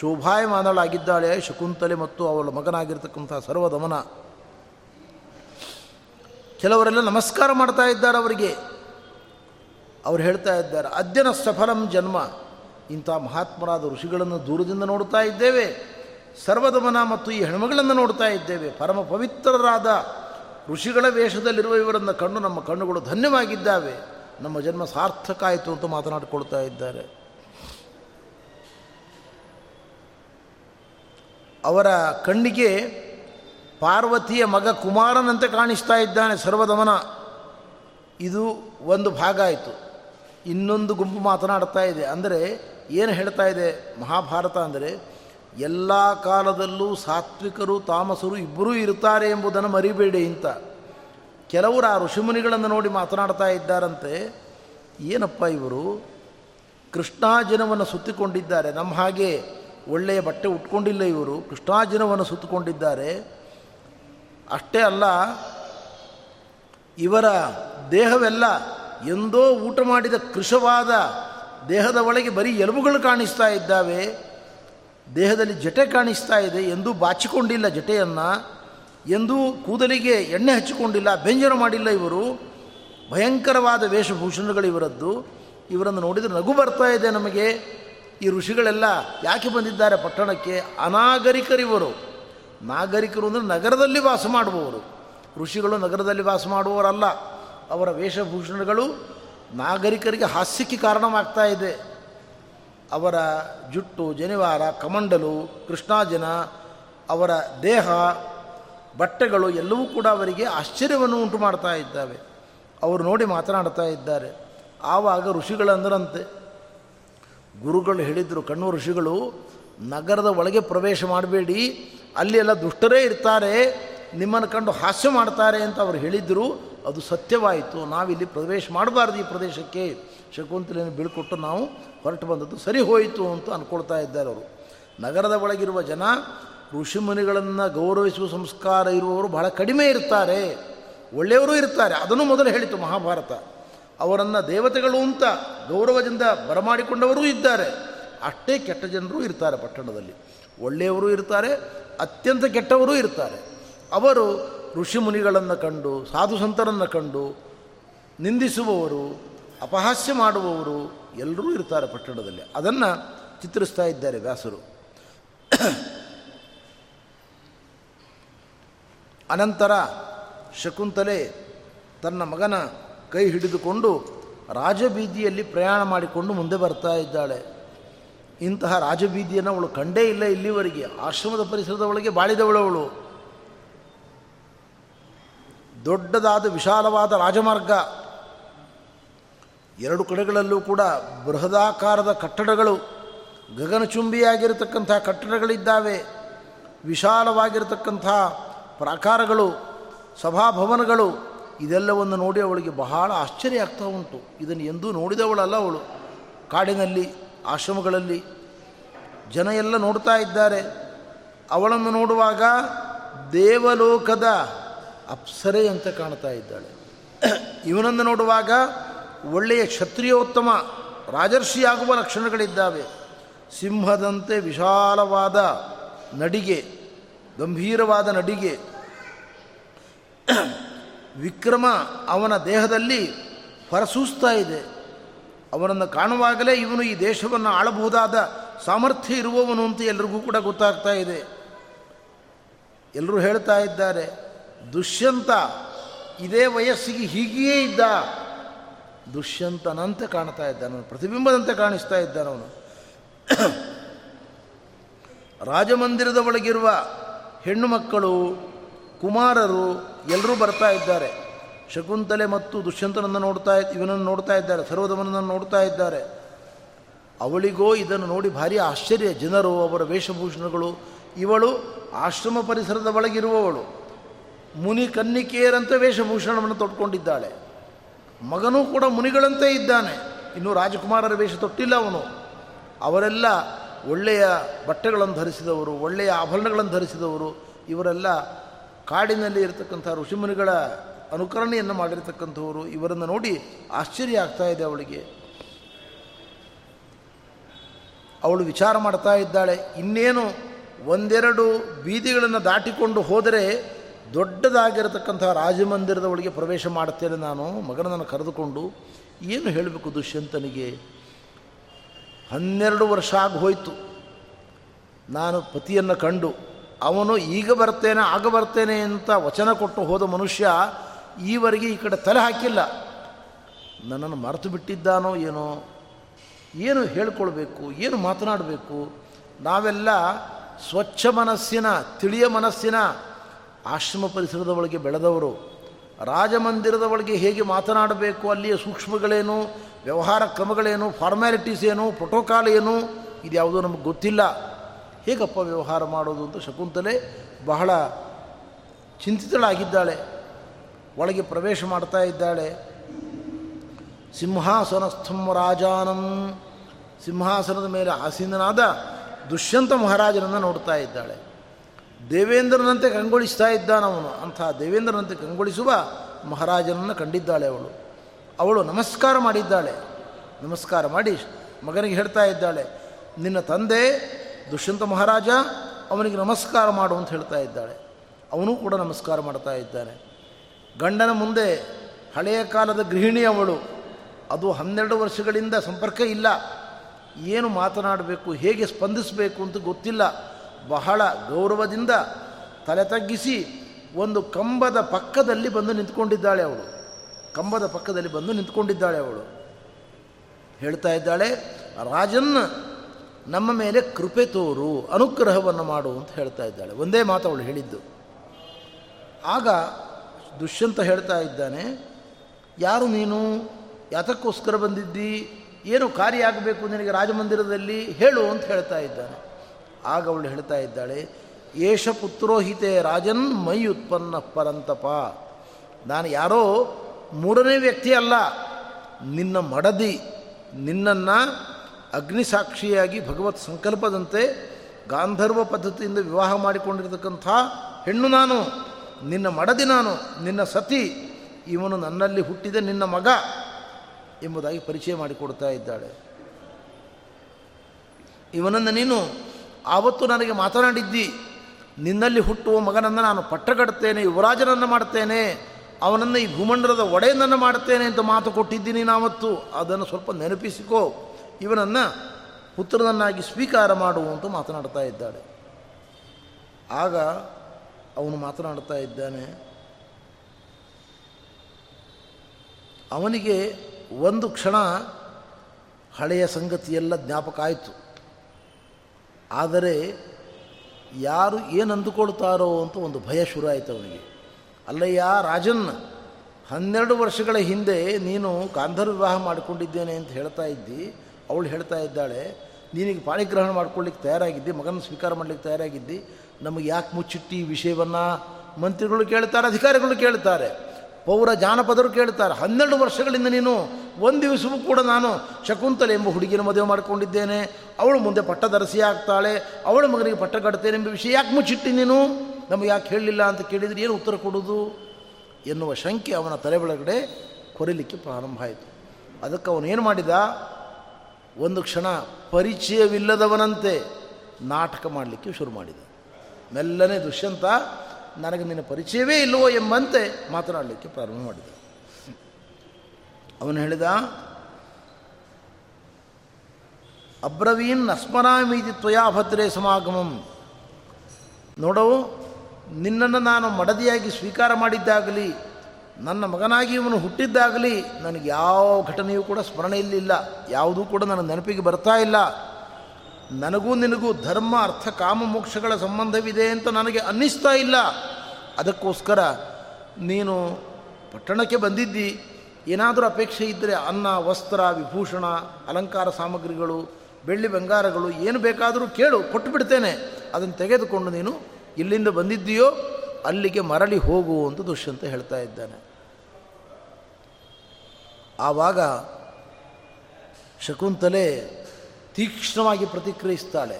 S1: ಶೋಭಾಯಮಾನಳಾಗಿದ್ದಾಳೆ ಶಕುಂತಲೆ ಮತ್ತು ಅವಳ ಮಗನಾಗಿರ್ತಕ್ಕಂಥ ಸರ್ವದಮನ ಕೆಲವರೆಲ್ಲ ನಮಸ್ಕಾರ ಮಾಡ್ತಾ ಇದ್ದಾರೆ ಅವರಿಗೆ. ಅವ್ರು ಹೇಳ್ತಾ ಇದ್ದಾರೆ ಅದ್ಯನ ಸಫಲಂ ಜನ್ಮ. ಇಂಥ ಮಹಾತ್ಮರಾದ ಋಷಿಗಳನ್ನು ದೂರದಿಂದ ನೋಡ್ತಾ ಇದ್ದೇವೆ. ಸರ್ವದಮನ ಮತ್ತು ಈ ಹೆಣ್ಮಗಳನ್ನು ನೋಡ್ತಾ ಇದ್ದೇವೆ. ಪರಮ ಪವಿತ್ರರಾದ ಋಷಿಗಳ ವೇಷದಲ್ಲಿರುವ ಇವರನ್ನು ಕಣ್ಣು ನಮ್ಮ ಕಣ್ಣುಗಳು ಧನ್ಯವಾಗಿದ್ದಾವೆ. ನಮ್ಮ ಜನ್ಮ ಸಾರ್ಥಕ ಆಯಿತು ಅಂತ ಮಾತನಾಡಿಕೊಳ್ತಾ ಇದ್ದಾರೆ. ಅವರ ಕಣ್ಣಿಗೆ ಪಾರ್ವತಿಯ ಮಗ ಕುಮಾರನಂತೆ ಕಾಣಿಸ್ತಾ ಇದ್ದಾನೆ ಸರ್ವದಮನ. ಇದು ಒಂದು ಭಾಗ ಆಯಿತು. ಇನ್ನೊಂದು ಗುಂಪು ಮಾತನಾಡ್ತಾ ಇದೆ. ಅಂದರೆ ಏನು ಹೇಳ್ತಾ ಇದೆ ಮಹಾಭಾರತ ಅಂದರೆ ಎಲ್ಲ ಕಾಲದಲ್ಲೂ ಸಾತ್ವಿಕರು, ತಾಮಸರು ಇಬ್ಬರೂ ಇರ್ತಾರೆ ಎಂಬುದನ್ನು ಮರಿಬೇಡಿ ಅಂತ. ಕೆಲವರು ಆ ಋಷಿಮುನಿಗಳನ್ನು ನೋಡಿ ಮಾತನಾಡ್ತಾ ಇದ್ದಾರಂತೆ. ಏನಪ್ಪ ಇವರು? ಕೃಷ್ಣಾಜಿನವನ್ನು ಸುತ್ತಿಕೊಂಡಿದ್ದಾರೆ. ನಮ್ಮ ಹಾಗೆ ಒಳ್ಳೆಯ ಬಟ್ಟೆ ಉಟ್ಕೊಂಡಿಲ್ಲ ಇವರು. ಕೃಷ್ಣಾಜಿನವನ್ನು ಸುತ್ತಿಕೊಂಡಿದ್ದಾರೆ. ಅಷ್ಟೇ ಅಲ್ಲ, ಇವರ ದೇಹವೆಲ್ಲ ಎಂದೋ ಊಟ ಮಾಡಿದ ಕೃಶವಾದ ದೇಹದ ಒಳಗೆ ಬರೀ ಎಲುಬುಗಳು ಕಾಣಿಸ್ತಾ ಇದ್ದಾವೆ. ದೇಹದಲ್ಲಿ ಜಟೆ ಕಾಣಿಸ್ತಾ ಇದೆ, ಎಂದೂ ಬಾಚಿಕೊಂಡಿಲ್ಲ ಜಟೆಯನ್ನು ಎಂದೂ ಕೂದಲಿಗೆ ಎಣ್ಣೆ ಹಚ್ಚಿಕೊಂಡಿಲ್ಲ ಬೆಂಜನ ಮಾಡಿಲ್ಲ ಇವರು. ಭಯಂಕರವಾದ ವೇಷಭೂಷಣಗಳು ಇವರದ್ದು. ಇವರನ್ನು ನೋಡಿದರೆ ನಗು ಬರ್ತಾ ಇದೆ ನಮಗೆ. ಈ ಋಷಿಗಳೆಲ್ಲ ಯಾಕೆ ಬಂದಿದ್ದಾರೆ ಪಟ್ಟಣಕ್ಕೆ? ಅನಾಗರಿಕರಿವರು ನಾಗರಿಕರು ಅಂದರೆ ನಗರದಲ್ಲಿ ವಾಸ ಮಾಡುವವರು. ಋಷಿಗಳು ನಗರದಲ್ಲಿ ವಾಸ ಮಾಡುವವರಲ್ಲ. ಅವರ ವೇಷಭೂಷಣಗಳು ನಾಗರಿಕರಿಗೆ ಹಾಸ್ಯಕ್ಕೆ ಕಾರಣವಾಗ್ತಾ ಇದೆ. ಅವರ ಜುಟ್ಟು ಜನಿವಾರ ಕಮಂಡಲು, ಕೃಷ್ಣಾಜನ, ಅವರ ದೇಹ, ಬಟ್ಟೆಗಳು ಎಲ್ಲವೂ ಕೂಡ ಅವರಿಗೆ ಆಶ್ಚರ್ಯವನ್ನು ಉಂಟು ಮಾಡ್ತಾ ಇದ್ದಾವೆ. ಅವರು ನೋಡಿ ಮಾತನಾಡ್ತಾ ಇದ್ದಾರೆ. ಆವಾಗ ಋಷಿಗಳಂದರಂತೆ ಗುರುಗಳು ಹೇಳಿದರು, ಕಣ್ಣು ಋಷಿಗಳು, ನಗರದ ಒಳಗೆ ಪ್ರವೇಶ ಮಾಡಬೇಡಿ. ಅಲ್ಲಿ ಎಲ್ಲ ದುಷ್ಟರೇ ಇರ್ತಾರೆ. ನಿಮ್ಮನ್ನು ಕಂಡು ಹಾಸ್ಯ ಮಾಡ್ತಾರೆ ಅಂತ ಅವರು ಹೇಳಿದರು. ಅದು ಸತ್ಯವಾಯಿತು. ನಾವಿಲ್ಲಿ ಪ್ರವೇಶ ಮಾಡಬಾರ್ದು ಈ ಪ್ರದೇಶಕ್ಕೆ. ಶಕುಂತಲೆಯನ್ನು ಬೀಳ್ಕೊಟ್ಟು ನಾವು ಹೊರಟು ಬಂದದ್ದು ಸರಿ ಹೋಯಿತು ಅಂತ ಅಂದ್ಕೊಳ್ತಾ ಇದ್ದಾರೆ ಅವರು. ನಗರದ ಒಳಗಿರುವ ಜನ ಋಷಿಮುನಿಗಳನ್ನು ಗೌರವಿಸುವ ಸಂಸ್ಕಾರ ಇರುವವರು ಬಹಳ ಕಡಿಮೆ ಇರ್ತಾರೆ. ಒಳ್ಳೆಯವರು ಇರ್ತಾರೆ. ಅದನ್ನು ಮೊದಲು ಹೇಳಿತು ಮಹಾಭಾರತ. ಅವರನ್ನು ದೇವತೆಗಳು ಅಂತ ಗೌರವದಿಂದ ಬರಮಾಡಿಕೊಂಡವರೂ ಇದ್ದಾರೆ. ಅಷ್ಟೇ ಕೆಟ್ಟ ಜನರು ಇರ್ತಾರೆ ಪಟ್ಟಣದಲ್ಲಿ. ಒಳ್ಳೆಯವರು ಇರ್ತಾರೆ, ಅತ್ಯಂತ ಕೆಟ್ಟವರೂ ಇರ್ತಾರೆ. ಅವರು ಋಷಿಮುನಿಗಳನ್ನು ಕಂಡು, ಸಾಧು ಸಂತರನ್ನು ಕಂಡು, ನಿಂದಿಸುವವರು ಅಪಹಾಸ್ಯ ಮಾಡುವವರು ಎಲ್ಲರೂ ಇರ್ತಾರೆ ಪಟ್ಟಣದಲ್ಲಿ. ಅದನ್ನು ಚಿತ್ರಿಸ್ತಾ ಇದ್ದಾರೆ ವ್ಯಾಸರು. ಅನಂತರ ಶಕುಂತಲೆ ತನ್ನ ಮಗನ ಕೈ ಹಿಡಿದುಕೊಂಡು ರಾಜಬೀದಿಯಲ್ಲಿ ಪ್ರಯಾಣ ಮಾಡಿಕೊಂಡು ಮುಂದೆ ಬರ್ತಾ ಇದ್ದಾಳೆ. ಇಂತಹ ರಾಜಬೀದಿಯನ್ನು ಅವಳು ಕಂಡೇ ಇಲ್ಲ ಇಲ್ಲಿವರೆಗೆ. ಆಶ್ರಮದ ಪರಿಸರದ ಒಳಗೆ ಬಾಳಿದವಳವಳು ದೊಡ್ಡದಾದ ವಿಶಾಲವಾದ ರಾಜಮಾರ್ಗ. ಎರಡು ಕಡೆಗಳಲ್ಲೂ ಕೂಡ ಬೃಹದಾಕಾರದ ಕಟ್ಟಡಗಳು, ಗಗನಚುಂಬಿಯಾಗಿರತಕ್ಕಂಥ ಕಟ್ಟಡಗಳಿದ್ದಾವೆ, ವಿಶಾಲವಾಗಿರತಕ್ಕಂಥ ಪ್ರಾಕಾರಗಳು, ಸಭಾಭವನಗಳು, ಇದೆಲ್ಲವನ್ನು ನೋಡಿ ಅವಳಿಗೆ ಬಹಳ ಆಶ್ಚರ್ಯ ಆಗ್ತಾ ಉಂಟು. ಇದನ್ನು ಎಂದೂ ನೋಡಿದವಳಲ್ಲ ಅವಳು. ಕಾಡಿನಲ್ಲಿ, ಆಶ್ರಮಗಳಲ್ಲಿ ಜನ ಎಲ್ಲ ನೋಡ್ತಾ ಇದ್ದಾರೆ. ಅವಳನ್ನು ನೋಡುವಾಗ ದೇವಲೋಕದ ಅಪ್ಸರೆ ಅಂತ ಕಾಣ್ತಾ ಇದ್ದಾಳೆ. ಇವನನ್ನು ನೋಡುವಾಗ ಒಳ್ಳೆಯ ಕ್ಷತ್ರಿಯೋತ್ತಮ ರಾಜರ್ಷಿಯಾಗುವ ಲಕ್ಷಣಗಳಿದ್ದಾವೆ. ಸಿಂಹದಂತೆ ವಿಶಾಲವಾದ ನಡಿಗೆ, ಗಂಭೀರವಾದ ನಡಿಗೆ. ವಿಕ್ರಮ ಅವನ ದೇಹದಲ್ಲಿ ಹೊರಸೂಸ್ತಾ ಇದೆ. ಅವನನ್ನು ಕಾಣುವಾಗಲೇ ಇವನು ಈ ದೇಶವನ್ನು ಆಳಬಹುದಾದ ಸಾಮರ್ಥ್ಯ ಇರುವವನು ಅಂತ ಎಲ್ರಿಗೂ ಕೂಡ ಗೊತ್ತಾಗ್ತಾ ಇದೆ. ಎಲ್ಲರೂ ಹೇಳ್ತಾ ಇದ್ದಾರೆ, ದುಷ್ಯಂತ, ಇದೇ ವಯಸ್ಸಿಗೆ ಹೀಗೆಯೇ ಇದ್ದ ದುಷ್ಯಂತನಂತೆ ಕಾಣ್ತಾ ಇದ್ದಾನವನು ಪ್ರತಿಬಿಂಬದಂತೆ ಕಾಣಿಸ್ತಾ ಇದ್ದಾನವನು ರಾಜಮಂದಿರದ ಒಳಗಿರುವ ಹೆಣ್ಣು ಮಕ್ಕಳು, ಕುಮಾರರು ಎಲ್ಲರೂ ಬರ್ತಾ ಇದ್ದಾರೆ. ಶಕುಂತಲೆ ಮತ್ತು ದುಷ್ಯಂತನನ್ನು ನೋಡ್ತಾ ಇವನನ್ನು ನೋಡ್ತಾ ಇದ್ದಾರೆ ಸರ್ವದಮನನ್ನು ನೋಡ್ತಾ ಇದ್ದಾರೆ. ಅವಳಿಗೋ ಇದನ್ನು ನೋಡಿ ಭಾರಿ ಆಶ್ಚರ್ಯ. ಜನರು, ಅವರ ವೇಷಭೂಷಣಗಳು, ಇವಳು ಆಶ್ರಮ ಪರಿಸರದ ಒಳಗಿರುವವಳು. ಮುನಿ ಕನ್ನಿಕೆಯರಂತೆ ವೇಷಭೂಷಣವನ್ನು ತೊಟ್ಕೊಂಡಿದ್ದಾಳೆ ಮಗನೂ ಕೂಡ ಮುನಿಗಳಂತೆ ಇದ್ದಾನೆ. ಇನ್ನೂ ರಾಜಕುಮಾರರ ವೇಷ ತೊಟ್ಟಿಲ್ಲ ಅವನು. ಅವರೆಲ್ಲ ಒಳ್ಳೆಯ ಬಟ್ಟೆಗಳನ್ನು ಧರಿಸಿದವರು, ಒಳ್ಳೆಯ ಆಭರಣಗಳನ್ನು ಧರಿಸಿದವರು. ಇವರೆಲ್ಲ ಕಾಡಿನಲ್ಲಿ ಇರತಕ್ಕಂಥ ಋಷಿಮುನಿಗಳ ಅನುಕರಣೆಯನ್ನು ಮಾಡಿರ್ತಕ್ಕಂಥವರು. ಇವರನ್ನು ನೋಡಿ ಆಶ್ಚರ್ಯ ಆಗ್ತಾ ಇದೆ ಅವಳಿಗೆ. ಅವಳು ವಿಚಾರ ಮಾಡ್ತಾ ಇದ್ದಾಳೆ. ಇನ್ನೇನು ಒಂದೆರಡು ಬೀದಿಗಳನ್ನು ದಾಟಿಕೊಂಡು ಹೋದರೆ ದೊಡ್ಡದಾಗಿರತಕ್ಕಂಥ ರಾಜಮಂದಿರದ ಒಳಗೆ ಪ್ರವೇಶ ಮಾಡುತ್ತೇನೆ ನಾನು, ಮಗನನ್ನು ಕರೆದುಕೊಂಡು, ಏನು ಹೇಳಬೇಕು ದುಷ್ಯಂತನಿಗೆ? ಹನ್ನೆರಡು ವರ್ಷ ಆಗಿ ಹೋಯಿತು. ನಾನು ಪತಿಯನ್ನು ಕಂಡು, ಅವನು ಈಗ ಬರ್ತೇನೆ, ಆಗ ಬರ್ತೇನೆ ಅಂತ ವಚನ ಕೊಟ್ಟು ಹೋದ ಮನುಷ್ಯ ಈವರೆಗೆ ಈ ಕಡೆ ತಲೆ ಹಾಕಿಲ್ಲ. ನನ್ನನ್ನು ಮರೆತು ಬಿಟ್ಟಿದ್ದಾನೋ ಏನೋ? ಏನು ಹೇಳ್ಕೊಳ್ಬೇಕು? ಏನು ಮಾತನಾಡಬೇಕು? ನಾವೆಲ್ಲ ಸ್ವಚ್ಛ ಮನಸ್ಸಿನ, ತಿಳಿಯ ಮನಸ್ಸಿನ ಆಶ್ರಮ ಪರಿಸರದ ಒಳಗೆ ಬೆಳೆದವರು, ರಾಜಮಂದಿರದ ಒಳಗೆ ಹೇಗೆ ಮಾತನಾಡಬೇಕು, ಅಲ್ಲಿಯ ಸೂಕ್ಷ್ಮಗಳೇನು, ವ್ಯವಹಾರ ಕ್ರಮಗಳೇನು ಫಾರ್ಮ್ಯಾಲಿಟೀಸ್ ಏನು ಪ್ರೋಟೋಕಾಲ್ ಏನು, ಇದ್ಯಾವುದೋ ನಮಗೆ ಗೊತ್ತಿಲ್ಲ. ಹೇಗಪ್ಪ ವ್ಯವಹಾರ ಮಾಡೋದು ಅಂತ ಶಕುಂತಲೆ ಬಹಳ ಚಿಂತಿತಳಾಗಿದ್ದಾಳೆ. ಒಳಗೆ ಪ್ರವೇಶ ಮಾಡ್ತಾ ಇದ್ದಾಳೆ. ಸಿಂಹಾಸನಸ್ಥಂ ರಾಜಾನಂ. ಸಿಂಹಾಸನದ ಮೇಲೆ ಆಸೀನನಾದ ದುಷ್ಯಂತ ಮಹಾರಾಜನನ್ನು ನೋಡ್ತಾ ಇದ್ದಾಳೆ. ದೇವೇಂದ್ರನಂತೆ ಕಂಗೊಳಿಸ್ತಾ ಇದ್ದಾನವನು. ಅಂಥ ದೇವೇಂದ್ರನಂತೆ ಕಂಗೊಳಿಸುವ ಮಹಾರಾಜನನ್ನು ಕಂಡಿದ್ದಾಳೆ ಅವಳು. ಅವಳು ನಮಸ್ಕಾರ ಮಾಡಿದ್ದಾಳೆ. ನಮಸ್ಕಾರ ಮಾಡಿ ಮಗನಿಗೆ ಹೇಳ್ತಾ ಇದ್ದಾಳೆ, ನಿನ್ನ ತಂದೆ ದುಷ್ಯಂತ ಮಹಾರಾಜ, ಅವನಿಗೆ ನಮಸ್ಕಾರ ಮಾಡು ಅಂತ ಹೇಳ್ತಾ ಇದ್ದಾಳೆ. ಅವನು ಕೂಡ ನಮಸ್ಕಾರ ಮಾಡ್ತಾ ಇದ್ದಾನೆ. ಗಂಡನ ಮುಂದೆ ಹಳೆಯ ಕಾಲದ ಗೃಹಿಣಿ ಅವಳು. ಅದು ಹನ್ನೆರಡು ವರ್ಷಗಳಿಂದ ಸಂಪರ್ಕ ಇಲ್ಲ. ಏನು ಮಾತನಾಡಬೇಕು, ಹೇಗೆ ಸ್ಪಂದಿಸಬೇಕು ಅಂತ ಗೊತ್ತಿಲ್ಲ. ಬಹಳ ಗೌರವದಿಂದ ತಲೆ ತಗ್ಗಿಸಿ ಒಂದು ಕಂಬದ ಪಕ್ಕದಲ್ಲಿ ಬಂದು ನಿಂತ್ಕೊಂಡಿದ್ದಾಳೆ ಅವಳು. ಕಂಬದ ಪಕ್ಕದಲ್ಲಿ ಬಂದು ನಿಂತ್ಕೊಂಡಿದ್ದಾಳೆ ಅವಳು. ಹೇಳ್ತಾ ಇದ್ದಾಳೆ, ರಾಜನ್, ನಮ್ಮ ಮೇಲೆ ಕೃಪೆ ತೋರು, ಅನುಗ್ರಹವನ್ನು ಮಾಡು ಅಂತ ಹೇಳ್ತಾ ಇದ್ದಾಳೆ. ಒಂದೇ ಮಾತು ಅವಳು ಹೇಳಿದ್ದು. ಆಗ ದುಷ್ಯಂತ ಹೇಳ್ತಾ ಇದ್ದಾನೆ, ಯಾರು ನೀನು? ಯಾತಕ್ಕೋಸ್ಕರ ಬಂದಿದ್ದಿ? ಏನು ಕಾರ್ಯ ಆಗಬೇಕು ನಿನಗೆ ರಾಜಮಂದಿರದಲ್ಲಿ? ಹೇಳು ಅಂತ ಹೇಳ್ತಾ ಇದ್ದಾನೆ. ಆಗ ಅವಳು ಹೇಳ್ತಾ ಇದ್ದಾಳೆ, ಏಷ ಪುತ್ರೋಹಿತೆ ರಾಜನ್ ಮೈ ಉತ್ಪನ್ನ ಪರಂತಪ. ನಾನು ಯಾರೋ ಮೂರನೇ ವ್ಯಕ್ತಿ ಅಲ್ಲ, ನಿನ್ನ ಮಡದಿ, ನಿನ್ನನ್ನು ಅಗ್ನಿಸಾಕ್ಷಿಯಾಗಿ ಭಗವತ್ ಸಂಕಲ್ಪದಂತೆ ಗಾಂಧರ್ವ ಪದ್ಧತಿಯಿಂದ ವಿವಾಹ ಮಾಡಿಕೊಂಡಿರತಕ್ಕಂಥ ಹೆಣ್ಣು ನಾನು, ನಿನ್ನ ಮಡದಿ ನಾನು, ನಿನ್ನ ಸತಿ, ಇವನು ನನ್ನಲ್ಲಿ ಹುಟ್ಟಿದ ನಿನ್ನ ಮಗ ಎಂಬುದಾಗಿ ಪರಿಚಯ ಮಾಡಿಕೊಡ್ತಾ ಇದ್ದಾಳೆ. ಇವನನ್ನು ನೀನು ಆವತ್ತು ನನಗೆ ಮಾತನಾಡಿದ್ದಿ, ನಿನ್ನಲ್ಲಿ ಹುಟ್ಟುವ ಮಗನನ್ನು ನಾನು ಪಟ್ಟಗಡ್ತೇನೆ ಯುವರಾಜನನ್ನು ಮಾಡ್ತೇನೆ, ಅವನನ್ನು ಈ ಭೂಮಂಡಲದ ಒಡೆಯನನ್ನು ಮಾಡ್ತೇನೆ ಅಂತ ಮಾತು ಕೊಟ್ಟಿದ್ದೀನಿ ನಾವತ್ತು ಅದನ್ನು ಸ್ವಲ್ಪ ನೆನಪಿಸಿಕೋ. ಇವನನ್ನು ಪುತ್ರನನ್ನಾಗಿ ಸ್ವೀಕಾರ ಮಾಡುವಂತ ಮಾತನಾಡ್ತಾ ಇದ್ದಾಳೆ. ಆಗ ಅವನು ಮಾತನಾಡ್ತಾ ಇದ್ದಾನೆ, ಅವನಿಗೆ ಒಂದು ಕ್ಷಣ ಹಳೆಯ ಸಂಗತಿಯೆಲ್ಲ ಜ್ಞಾಪಕ ಆಯಿತು. ಆದರೆ ಯಾರು ಏನು ಅಂದುಕೊಳ್ತಾರೋ ಅಂತ ಒಂದು ಭಯ ಶುರು ಆಯಿತು ಅವನಿಗೆ. ಅಲ್ಲಯ್ಯ, ರಾಜನ್, ಹನ್ನೆರಡು ವರ್ಷಗಳ ಹಿಂದೆ ನೀನು ಗಾಂಧರ್ ವಿವಾಹ ಮಾಡಿಕೊಂಡಿದ್ದೇನೆ ಅಂತ ಹೇಳ್ತಾ ಇದ್ದಿ. ಅವಳು ಹೇಳ್ತಾ ಇದ್ದಾಳೆ, ನೀನಿಗೆ ಪಾಣಿಗ್ರಹಣ ಮಾಡ್ಕೊಳ್ಳಿಕ್ಕೆ ತಯಾರಾಗಿದ್ದಿ ಮಗನ ಸ್ವೀಕಾರ ಮಾಡಲಿಕ್ಕೆ ತಯಾರಾಗಿದ್ದಿ. ನಮಗೆ ಯಾಕೆ ಮುಚ್ಚಿಟ್ಟಿ ಈ ವಿಷಯವನ್ನು? ಮಂತ್ರಿಗಳು ಕೇಳ್ತಾರೆ, ಅಧಿಕಾರಿಗಳು ಕೇಳ್ತಾರೆ. ಪೌರ ಜಾನಪದರು ಕೇಳ್ತಾರೆ, ಹನ್ನೆರಡು ವರ್ಷಗಳಿಂದ ನೀನು ಒಂದು ದಿವಸವೂ ಕೂಡ ನಾನು ಶಕುಂತಲೆ ಎಂಬ ಹುಡುಗಿನ ಮದುವೆ ಮಾಡಿಕೊಂಡಿದ್ದೇನೆ. ಅವಳು ಮುಂದೆ ಪಟ್ಟದರಸಿ ಆಗ್ತಾಳೆ, ಅವಳ ಮಗನಿಗೆ ಪಟ್ಟ ಕಟ್ತೇನೆ ಎಂಬ ವಿಷಯ ಯಾಕೆ ಮುಚ್ಚಿಟ್ಟಿ ನೀನು? ನಮಗೆ ಯಾಕೆ ಹೇಳಲಿಲ್ಲ ಅಂತ ಕೇಳಿದರೆ ಏನು ಉತ್ತರ ಕೊಡೋದು? ಎನ್ನುವ ಶಂಕೆ ಅವನ ತಲೆ ಒಳಗಡೆ ಕೊರಿಲಿಕ್ಕೆ ಪ್ರಾರಂಭ ಆಯಿತು. ಅದಕ್ಕೆ ಅವನೇನು ಮಾಡಿದ? ಒಂದು ಕ್ಷಣ ಪರಿಚಯವಿಲ್ಲದವನಂತೆ ನಾಟಕ ಮಾಡಲಿಕ್ಕೆ ಶುರು ಮಾಡಿದ. ಮೆಲ್ಲನೆ ದುಷ್ಯಂತ ನನಗೆ ನಿನ್ನ ಪರಿಚಯವೇ ಇಲ್ಲವೋ ಎಂಬಂತೆ ಮಾತನಾಡಲಿಕ್ಕೆ ಪ್ರಾರಂಭ ಮಾಡಿದ. ಅವನು ಹೇಳಿದ, ಅಬ್ರವೀನ್ ಅಸ್ಮರಾಮೀತಿ ತ್ವಯಾ ಭದ್ರೆ ಸಮಾಗಮಂ. ನೋಡವು ನಿನ್ನನ್ನು ನಾನು ಮಡದಿಯಾಗಿ ಸ್ವೀಕಾರ ಮಾಡಿದ್ದಾಗಲಿ, ನನ್ನ ಮಗನಾಗಿ ಇವನು ಹುಟ್ಟಿದ್ದಾಗಲಿ, ನನಗೆ ಯಾವ ಘಟನೆಯೂ ಕೂಡ ಸ್ಮರಣೆಯಲ್ಲಿಲ್ಲ ಯಾವುದೂ ಕೂಡ ನನ್ನ ನೆನಪಿಗೆ ಬರ್ತಾ ಇಲ್ಲ. ನನಗೂ ನಿನಗೂ ಧರ್ಮ, ಅರ್ಥ, ಕಾಮ, ಮೋಕ್ಷಗಳ ಸಂಬಂಧವಿದೆ ಅಂತ ನನಗೆ ಅನ್ನಿಸ್ತಾ ಇಲ್ಲ. ಅದಕ್ಕೋಸ್ಕರ ನೀನು ಪಟ್ಟಣಕ್ಕೆ ಬಂದಿದ್ದಿ. ಏನಾದರೂ ಅಪೇಕ್ಷೆ ಇದ್ದರೆ ಅನ್ನ, ವಸ್ತ್ರ, ವಿಭೂಷಣ, ಅಲಂಕಾರ ಸಾಮಗ್ರಿಗಳು, ಬೆಳ್ಳಿ ಬಂಗಾರಗಳು ಏನು ಬೇಕಾದರೂ ಕೇಳು, ಕೊಟ್ಟು ಬಿಡ್ತೇನೆ. ಅದನ್ನು ತೆಗೆದುಕೊಂಡು ನೀನು ಇಲ್ಲಿಂದ ಬಂದಿದ್ದೀಯೋ, ಅಲ್ಲಿಗೆ ಮರಳಿ ಹೋಗು ಅಂತ ದುಷ್ಯಂತ ಹೇಳ್ತಾ ಇದ್ದಾನೆ. ಆವಾಗ ಶಕುಂತಲೆ ತೀಕ್ಷ್ಣವಾಗಿ ಪ್ರತಿಕ್ರಿಯಿಸ್ತಾಳೆ.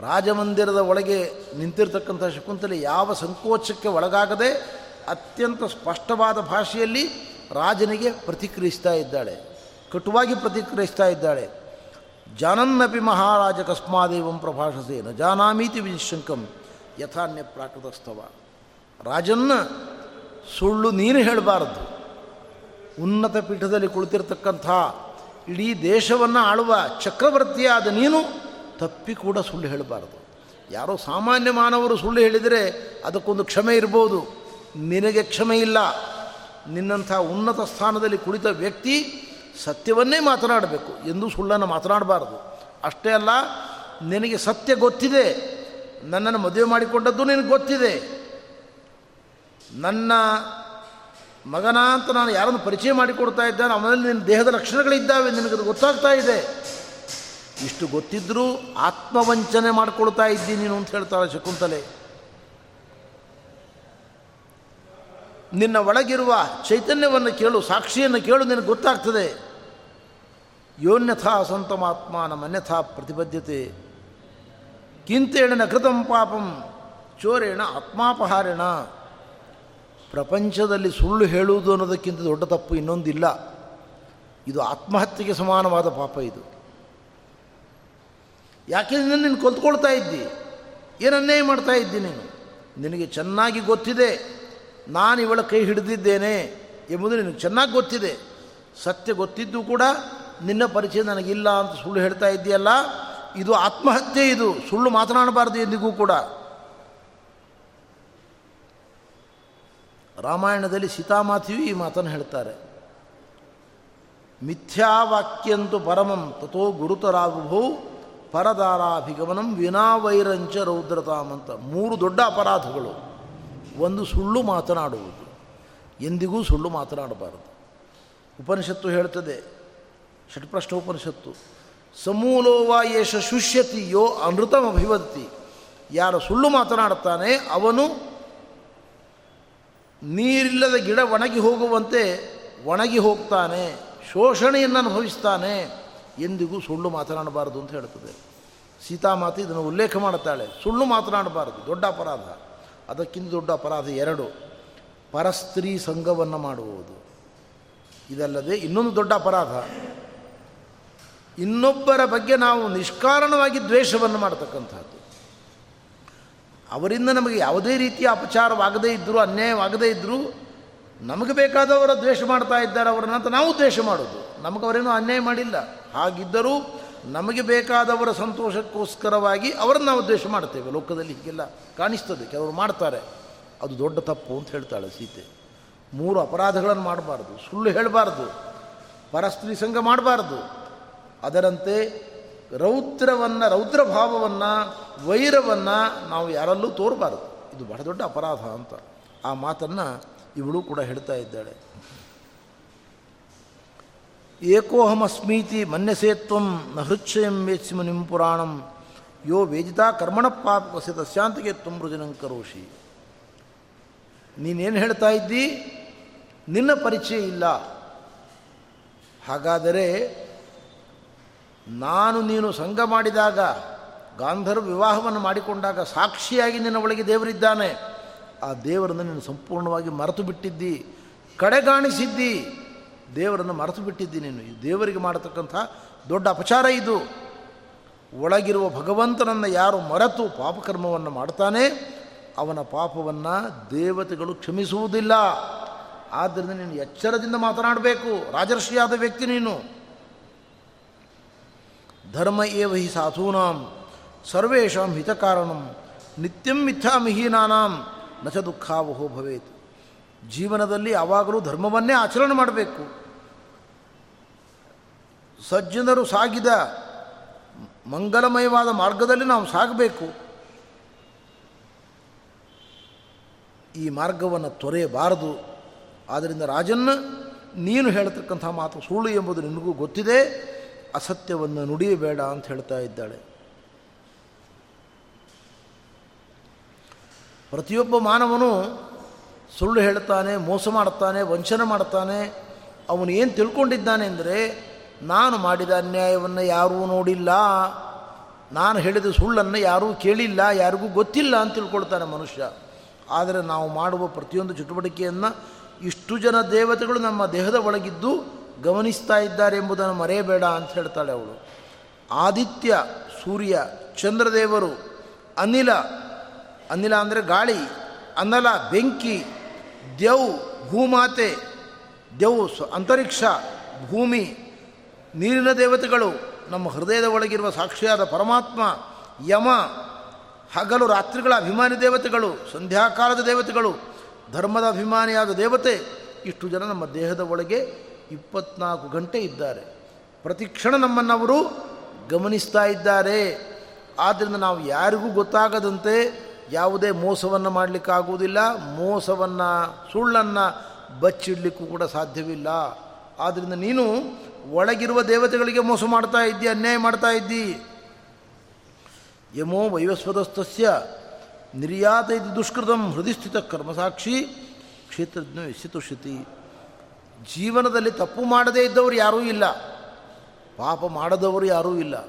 S1: ರಾಜಮಂದಿರದ ಒಳಗೆ ನಿಂತಿರ್ತಕ್ಕಂಥ ಶಕುಂತಲೆ ಯಾವ ಸಂಕೋಚಕ್ಕೆ ಒಳಗಾಗದೆ ಅತ್ಯಂತ ಸ್ಪಷ್ಟವಾದ ಭಾಷೆಯಲ್ಲಿ ರಾಜನಿಗೆ ಪ್ರತಿಕ್ರಿಯಿಸ್ತಾ ಇದ್ದಾಳೆ. ಕಟುವಾಗಿ ಪ್ರತಿಕ್ರಿಯಿಸ್ತಾ ಇದ್ದಾಳೆ. ಜಾನನ್ನಪಿ ಮಹಾರಾಜ ಕಸ್ಮಾದೇವಂ ಪ್ರಭಾಷಸೆ ನ ಜಾನಾಮೀತಿ ವಿಶಂಕಂ ಯಥಾನ್ಯ ಪ್ರಾಕೃತಸ್ತವ ರಾಜನ್ನ ಸುಳ್ಳು ನೀನು ಹೇಳಬಾರದು. ಉನ್ನತ ಪೀಠದಲ್ಲಿ ಕುಳಿತಿರ್ತಕ್ಕಂಥ ಇಡೀ ದೇಶವನ್ನು ಆಳುವ ಚಕ್ರವರ್ತಿಯಾದ ನೀನು ತಪ್ಪಿ ಕೂಡ ಸುಳ್ಳು ಹೇಳಬಾರದು. ಯಾರೋ ಸಾಮಾನ್ಯ ಮಾನವರು ಸುಳ್ಳು ಹೇಳಿದರೆ ಅದಕ್ಕೊಂದು ಕ್ಷಮೆ ಇರ್ಬೋದು. ನಿನಗೆ ಕ್ಷಮೆ ಇಲ್ಲ. ನಿನ್ನಂಥ ಉನ್ನತ ಸ್ಥಾನದಲ್ಲಿ ಕುಳಿತ ವ್ಯಕ್ತಿ ಸತ್ಯವನ್ನೇ ಮಾತನಾಡಬೇಕು. ಎಂದು ಸುಳ್ಳನ್ನು ಮಾತನಾಡಬಾರದು. ಅಷ್ಟೇ ಅಲ್ಲ, ನಿನಗೆ ಸತ್ಯ ಗೊತ್ತಿದೆ. ನನ್ನನ್ನು ಮದುವೆ ಮಾಡಿಕೊಂಡದ್ದು ನಿನಗೆ ಗೊತ್ತಿದೆ. ನನ್ನ ಮಗನ ಅಂತ ನಾನು ಯಾರನ್ನು ಪರಿಚಯ ಮಾಡಿಕೊಡ್ತಾ ಇದ್ದಾನೆ ಅವನಲ್ಲಿ ನಿನ್ನ ದೇಹದ ಲಕ್ಷಣಗಳಿದ್ದಾವೆ ನಿನಗದು ಗೊತ್ತಾಗ್ತಾ ಇದೆ. ಇಷ್ಟು ಗೊತ್ತಿದ್ದರೂ ಆತ್ಮವಂಚನೆ ಮಾಡಿಕೊಳ್ತಾ ಇದ್ದೀನಿ ನೀನು ಅಂತ ಹೇಳ್ತಾಳೆ ಶಕುಂತಲೆ. ನಿನ್ನ ಒಳಗಿರುವ ಚೈತನ್ಯವನ್ನು ಕೇಳು, ಸಾಕ್ಷಿಯನ್ನು ಕೇಳು, ನಿನಗೆ ಗೊತ್ತಾಗ್ತದೆ. ಯೋನ್ಯಥಾ ನಮ್ಮ ನಮ್ಮನ್ಯಥಾ ಪ್ರತಿಬದ್ಧತೆ ಕಿಂತೇಣ ಕೃತಂ ಪಾಪಂ, ಚೋರೇಣ ಆತ್ಮಾಪಹಾರೇಣ. ಪ್ರಪಂಚದಲ್ಲಿ ಸುಳ್ಳು ಹೇಳುವುದು ಅನ್ನೋದಕ್ಕಿಂತ ದೊಡ್ಡ ತಪ್ಪು ಇನ್ನೊಂದಿಲ್ಲ. ಇದು ಆತ್ಮಹತ್ಯೆಗೆ ಸಮಾನವಾದ ಪಾಪ ಇದು. ಯಾಕೆ ನೀನು ಕಲ್ತ್ಕೊಳ್ತಾ ಇದ್ದಿ? ಏನನ್ನೇ ಮಾಡ್ತಾ ಇದ್ದಿ ನೀನು? ನಿನಗೆ ಚೆನ್ನಾಗಿ ಗೊತ್ತಿದೆ. ನಾನು ಇವಳ ಕೈ ಹಿಡಿದಿದ್ದೇನೆ ಎಂಬುದು ನಿನಗೆ ಚೆನ್ನಾಗಿ ಗೊತ್ತಿದೆ. ಸತ್ಯ ಗೊತ್ತಿದ್ದು ಕೂಡ ನಿನ್ನ ಪರಿಚಯ ನನಗಿಲ್ಲ ಅಂತ ಸುಳ್ಳು ಹೇಳ್ತಾ ಇದ್ದೀಯಲ್ಲ? ಇದು ಆತ್ಮಹತ್ಯೆ ಇದು. ಸುಳ್ಳು ಮಾತನಾಡಬಾರ್ದು ಎಂದಿಗೂ ಕೂಡ. ರಾಮಾಯಣದಲ್ಲಿ ಸೀತಾಮಾತೆಯು ಈ ಮಾತನ್ನು ಹೇಳ್ತಾರೆ. ಮಿಥ್ಯಾವಾಕ್ಯಂತು ಪರಮಂ ತಥೋ ಗುರುತರಾಗುಭೌ ಪರದಾರಾಭಿಗಮನಂ ವಿನಾವೈರಂಚ ರೌದ್ರತಾಮ್ ಅಂತ ಮೂರು ದೊಡ್ಡ ಅಪರಾಧಗಳು. ಒಂದು ಸುಳ್ಳು ಮಾತನಾಡುವುದು, ಎಂದಿಗೂ ಸುಳ್ಳು ಮಾತನಾಡಬಾರದು. ಉಪನಿಷತ್ತು ಹೇಳ್ತದೆ ಷಟ್ಪ್ರಶ್ನ ಉಪನಿಷತ್ತು ಸಮೂಲೋವ ಯೇಷ ಶುಷ್ಯತಿ ಯೋ ಅಮೃತಮಭಿವದ್ತಿ. ಯಾರು ಸುಳ್ಳು ಮಾತನಾಡುತ್ತಾನೆ ಅವನು ನೀರಿಲ್ಲದ ಗಿಡ ಒಣಗಿ ಹೋಗುವಂತೆ ಒಣಗಿ ಹೋಗ್ತಾನೆ, ಶೋಷಣೆಯನ್ನು ಅನುಭವಿಸ್ತಾನೆ ಎಂದಿಗೂ ಸುಳ್ಳು ಮಾತನಾಡಬಾರದು ಅಂತ ಹೇಳ್ತದೆ. ಸೀತಾಮಾತೆ ಇದನ್ನು ಉಲ್ಲೇಖ ಮಾಡುತ್ತಾಳೆ. ಸುಳ್ಳು ಮಾತನಾಡಬಾರದು, ದೊಡ್ಡ ಅಪರಾಧ. ಅದಕ್ಕಿಂತ ದೊಡ್ಡ ಅಪರಾಧ ಎರಡು. ಪರಸ್ತ್ರೀ ಸಂಘವನ್ನು ಮಾಡುವುದು. ಇದಲ್ಲದೆ ಇನ್ನೊಂದು ದೊಡ್ಡ ಅಪರಾಧ. ಇನ್ನೊಬ್ಬರ ಬಗ್ಗೆ ನಾವು ನಿಷ್ಕಾರಣವಾಗಿ ದ್ವೇಷವನ್ನು ಮಾಡತಕ್ಕಂಥದ್ದು ಅವರಿಂದ ನಮಗೆ ಯಾವುದೇ ರೀತಿಯ ಅಪಚಾರವಾಗದೇ ಇದ್ದರೂ, ಅನ್ಯಾಯವಾಗದೇ ಇದ್ದರೂ ನಮಗೆ ಬೇಕಾದವರ ದ್ವೇಷ ಮಾಡ್ತಾ ಇದ್ದಾರೆ ಅವರನ್ನಂತ ನಾವು ದ್ವೇಷ ಮಾಡೋದು. ನಮಗೆ ಅವರೇನೂ ಅನ್ಯಾಯ ಮಾಡಿಲ್ಲ. ಹಾಗಿದ್ದರೂ ನಮಗೆ ಬೇಕಾದವರ ಸಂತೋಷಕ್ಕೋಸ್ಕರವಾಗಿ ಅವರನ್ನು ನಾವು ದ್ವೇಷ ಮಾಡ್ತೇವೆ ಲೋಕದಲ್ಲಿ ಹೀಗೆಲ್ಲ ಕಾಣಿಸ್ತದೆ. ಕೆಲವರು ಮಾಡ್ತಾರೆ. ಅದು ದೊಡ್ಡ ತಪ್ಪು ಅಂತ ಹೇಳ್ತಾಳೆ ಸೀತೆ. ಮೂರು ಅಪರಾಧಗಳನ್ನು ಮಾಡಬಾರ್ದು. ಸುಳ್ಳು ಹೇಳಬಾರ್ದು. ಪರಸ್ತ್ರೀ ಸಂಘ ಮಾಡಬಾರ್ದು. ಅದರಂತೆ ರೌದ್ರವನ್ನು ರೌದ್ರ ಭಾವವನ್ನು ವೈರವನ್ನು ನಾವು ಯಾರಲ್ಲೂ ತೋರಬಾರದು. ಇದು ಬಹಳ ದೊಡ್ಡ ಅಪರಾಧ ಅಂತ. ಆ ಮಾತನ್ನು ಇವಳು ಕೂಡ ಹೇಳ್ತಾ ಇದ್ದಾಳೆ. ಏಕೋಹಮಸ್ಮೀತಿ ಮನ್ಯಸೇತ್ವಂ ನ ಹೃಚ್ಛಯಂ ವೇತ್ಸಿಮ ನಿಂ ಪುರಾಣಂ. ಯೋ ವೇದಿತಾ ಕರ್ಮಣ ಪಾಪಸಿ ತಸ್ಯಾಂತಿಗೆ ತುಂಬೃಜನಂ ಕರೋಷಿ. ನೀನೇನು ಹೇಳ್ತಾ ಇದ್ದೀ? ನಿನ್ನ ಪರಿಚಯ ಇಲ್ಲ. ಹಾಗಾದರೆ ನಾನು ನೀನು ಸಂಘ ಮಾಡಿದಾಗ, ಗಾಂಧರ್ವ ವಿವಾಹವನ್ನು ಮಾಡಿಕೊಂಡಾಗ ಸಾಕ್ಷಿಯಾಗಿ ನಿನ್ನ ಒಳಗೆ ದೇವರಿದ್ದಾನೆ. ಆ ದೇವರನ್ನು ನೀನು ಸಂಪೂರ್ಣವಾಗಿ ಮರೆತು ಬಿಟ್ಟಿದ್ದಿ, ಕಡೆಗಾಣಿಸಿದ್ದಿ. ದೇವರನ್ನು ಮರೆತು ಬಿಟ್ಟಿದ್ದಿ ನೀನು. ದೇವರಿಗೆ ಮಾಡತಕ್ಕಂಥ ದೊಡ್ಡ ಅಪಚಾರ ಇದು. ಒಳಗಿರುವ ಭಗವಂತನನ್ನು ಯಾರು ಮರೆತು ಪಾಪಕರ್ಮವನ್ನು ಮಾಡ್ತಾನೆ, ಅವನ ಪಾಪವನ್ನು ದೇವತೆಗಳು ಕ್ಷಮಿಸುವುದಿಲ್ಲ. ಆದ್ದರಿಂದ ನೀನು ಎಚ್ಚರದಿಂದ ಮಾತನಾಡಬೇಕು. ರಾಜರ್ಷಿಯಾದ ವ್ಯಕ್ತಿ ನೀನು. ಧರ್ಮ ಏವ ಹಿ ಸಾಧೂನಾಂ ಸರ್ವೇಷಾಂ ಹಿತಕಾರಣಂ ನಿತ್ಯಂ ಮಿಥ್ಯಾಮಿಹೀನಾನಾಂ ನಚ ದುಃಖಾವಹೋ ಭವೇತ್ ಜೀವನದಲ್ಲಿ ಯಾವಾಗಲೂ ಧರ್ಮವನ್ನೇ ಆಚರಣೆ ಮಾಡಬೇಕು. ಸಜ್ಜನರು ಸಾಗಿದ ಮಂಗಲಮಯವಾದ ಮಾರ್ಗದಲ್ಲಿ ನಾವು ಸಾಗಬೇಕು. ಈ ಮಾರ್ಗವನ್ನು ತೊರೆಯಬಾರದು. ಆದ್ದರಿಂದ ರಾಜನ್ನ ನೀನು ಹೇಳ್ತಕ್ಕಂಥ ಮಾತು ಸುಳ್ಳು ಎಂಬುದು ನಿನಗೂ ಗೊತ್ತಿದೆ. ಅಸತ್ಯವನ್ನು ನುಡಿಯಬೇಡ ಅಂತ ಹೇಳ್ತಾ ಇದ್ದಾಳೆ. ಪ್ರತಿಯೊಬ್ಬ ಮಾನವನು ಸುಳ್ಳು ಹೇಳ್ತಾನೆ, ಮೋಸ ಮಾಡ್ತಾನೆ ವಂಚನೆ ಮಾಡ್ತಾನೆ ಅವನು ಏನು ತಿಳ್ಕೊಂಡಿದ್ದಾನೆ ಅಂದರೆ, ನಾನು ಮಾಡಿದ ಅನ್ಯಾಯವನ್ನು ಯಾರೂ ನೋಡಿಲ್ಲ, ನಾನು ಹೇಳಿದ ಸುಳ್ಳನ್ನು ಯಾರೂ ಕೇಳಿಲ್ಲ, ಯಾರಿಗೂ ಗೊತ್ತಿಲ್ಲ ಅಂತ ತಿಳ್ಕೊಳ್ತಾನೆ ಮನುಷ್ಯ. ಆದರೆ ನಾವು ಮಾಡುವ ಪ್ರತಿಯೊಂದು ಚಟುವಟಿಕೆಯನ್ನು ಇಷ್ಟು ಜನ ದೇವತೆಗಳು ನಮ್ಮ ದೇಹದ ಒಳಗಿದ್ದು ಗಮನಿಸ್ತಾ ಇದ್ದಾರೆ ಎಂಬುದನ್ನು ಮರೆಯಬೇಡ ಅಂತ ಹೇಳ್ತಾಳೆ ಅವಳು. ಆದಿತ್ಯ, ಸೂರ್ಯ, ಚಂದ್ರದೇವರು, ಅನಿಲ ಅನಿಲ ಅಂದರೆ ಗಾಳಿ, ಅನಲ, ಬೆಂಕಿ ದೇವ್ ಭೂಮಾತೆ ದೇವ್ ಅಂತರಿಕ್ಷ, ಭೂಮಿ, ನೀರಿನ ದೇವತೆಗಳು, ನಮ್ಮ ಹೃದಯದ ಒಳಗಿರುವ ಸಾಕ್ಷಿಯಾದ ಪರಮಾತ್ಮ, ಯಮ, ಹಗಲು ರಾತ್ರಿಗಳ ಅಭಿಮಾನಿ ದೇವತೆಗಳು, ಸಂಧ್ಯಾಕಾಲದ ದೇವತೆಗಳು, ಧರ್ಮದ ಅಭಿಮಾನಿಯಾದ ದೇವತೆ, ಇಷ್ಟು ಜನ ನಮ್ಮ ದೇಹದ ಒಳಗೆ ಇಪ್ಪತ್ನಾಲ್ಕು ಗಂಟೆ ಇದ್ದಾರೆ. ಪ್ರತಿ ಪ್ರತಿಕ್ಷಣ ನಮ್ಮನ್ನವರು ಗಮನಿಸ್ತಾ ಇದ್ದಾರೆ. ಆದ್ದರಿಂದ ನಾವು ಯಾರಿಗೂ ಗೊತ್ತಾಗದಂತೆ ಯಾವುದೇ ಮೋಸವನ್ನು ಮಾಡಲಿಕ್ಕಾಗುವುದಿಲ್ಲ. ಮೋಸವನ್ನು, ಸುಳ್ಳನ್ನು ಬಚ್ಚಿಡಲಿಕ್ಕೂ ಕೂಡ ಸಾಧ್ಯವಿಲ್ಲ. ಆದ್ದರಿಂದ ನೀನು ಒಳಗಿರುವ ದೇವತೆಗಳಿಗೆ ಮೋಸ ಮಾಡ್ತಾ ಇದ್ದಿ, ಅನ್ಯಾಯ ಮಾಡ್ತಾ ಇದ್ದಿ. ಯಮೋ ವೈವಸ್ವತಸ್ತಸ್ಯ ನಿರ್ಯಾತ ಇದು ದುಷ್ಕೃತಂ ಹೃದಯಸ್ಥಿತ ಕರ್ಮಸಾಕ್ಷಿ ಕ್ಷೇತ್ರಜ್ಞ ಯಶಿತುಷಿತಿ ಜೀವನದಲ್ಲಿ ತಪ್ಪು ಮಾಡದೇ ಇದ್ದವರು ಯಾರೂ ಇಲ್ಲ. ಪಾಪ ಮಾಡದವರು ಯಾರೂ ಇಲ್ಲ.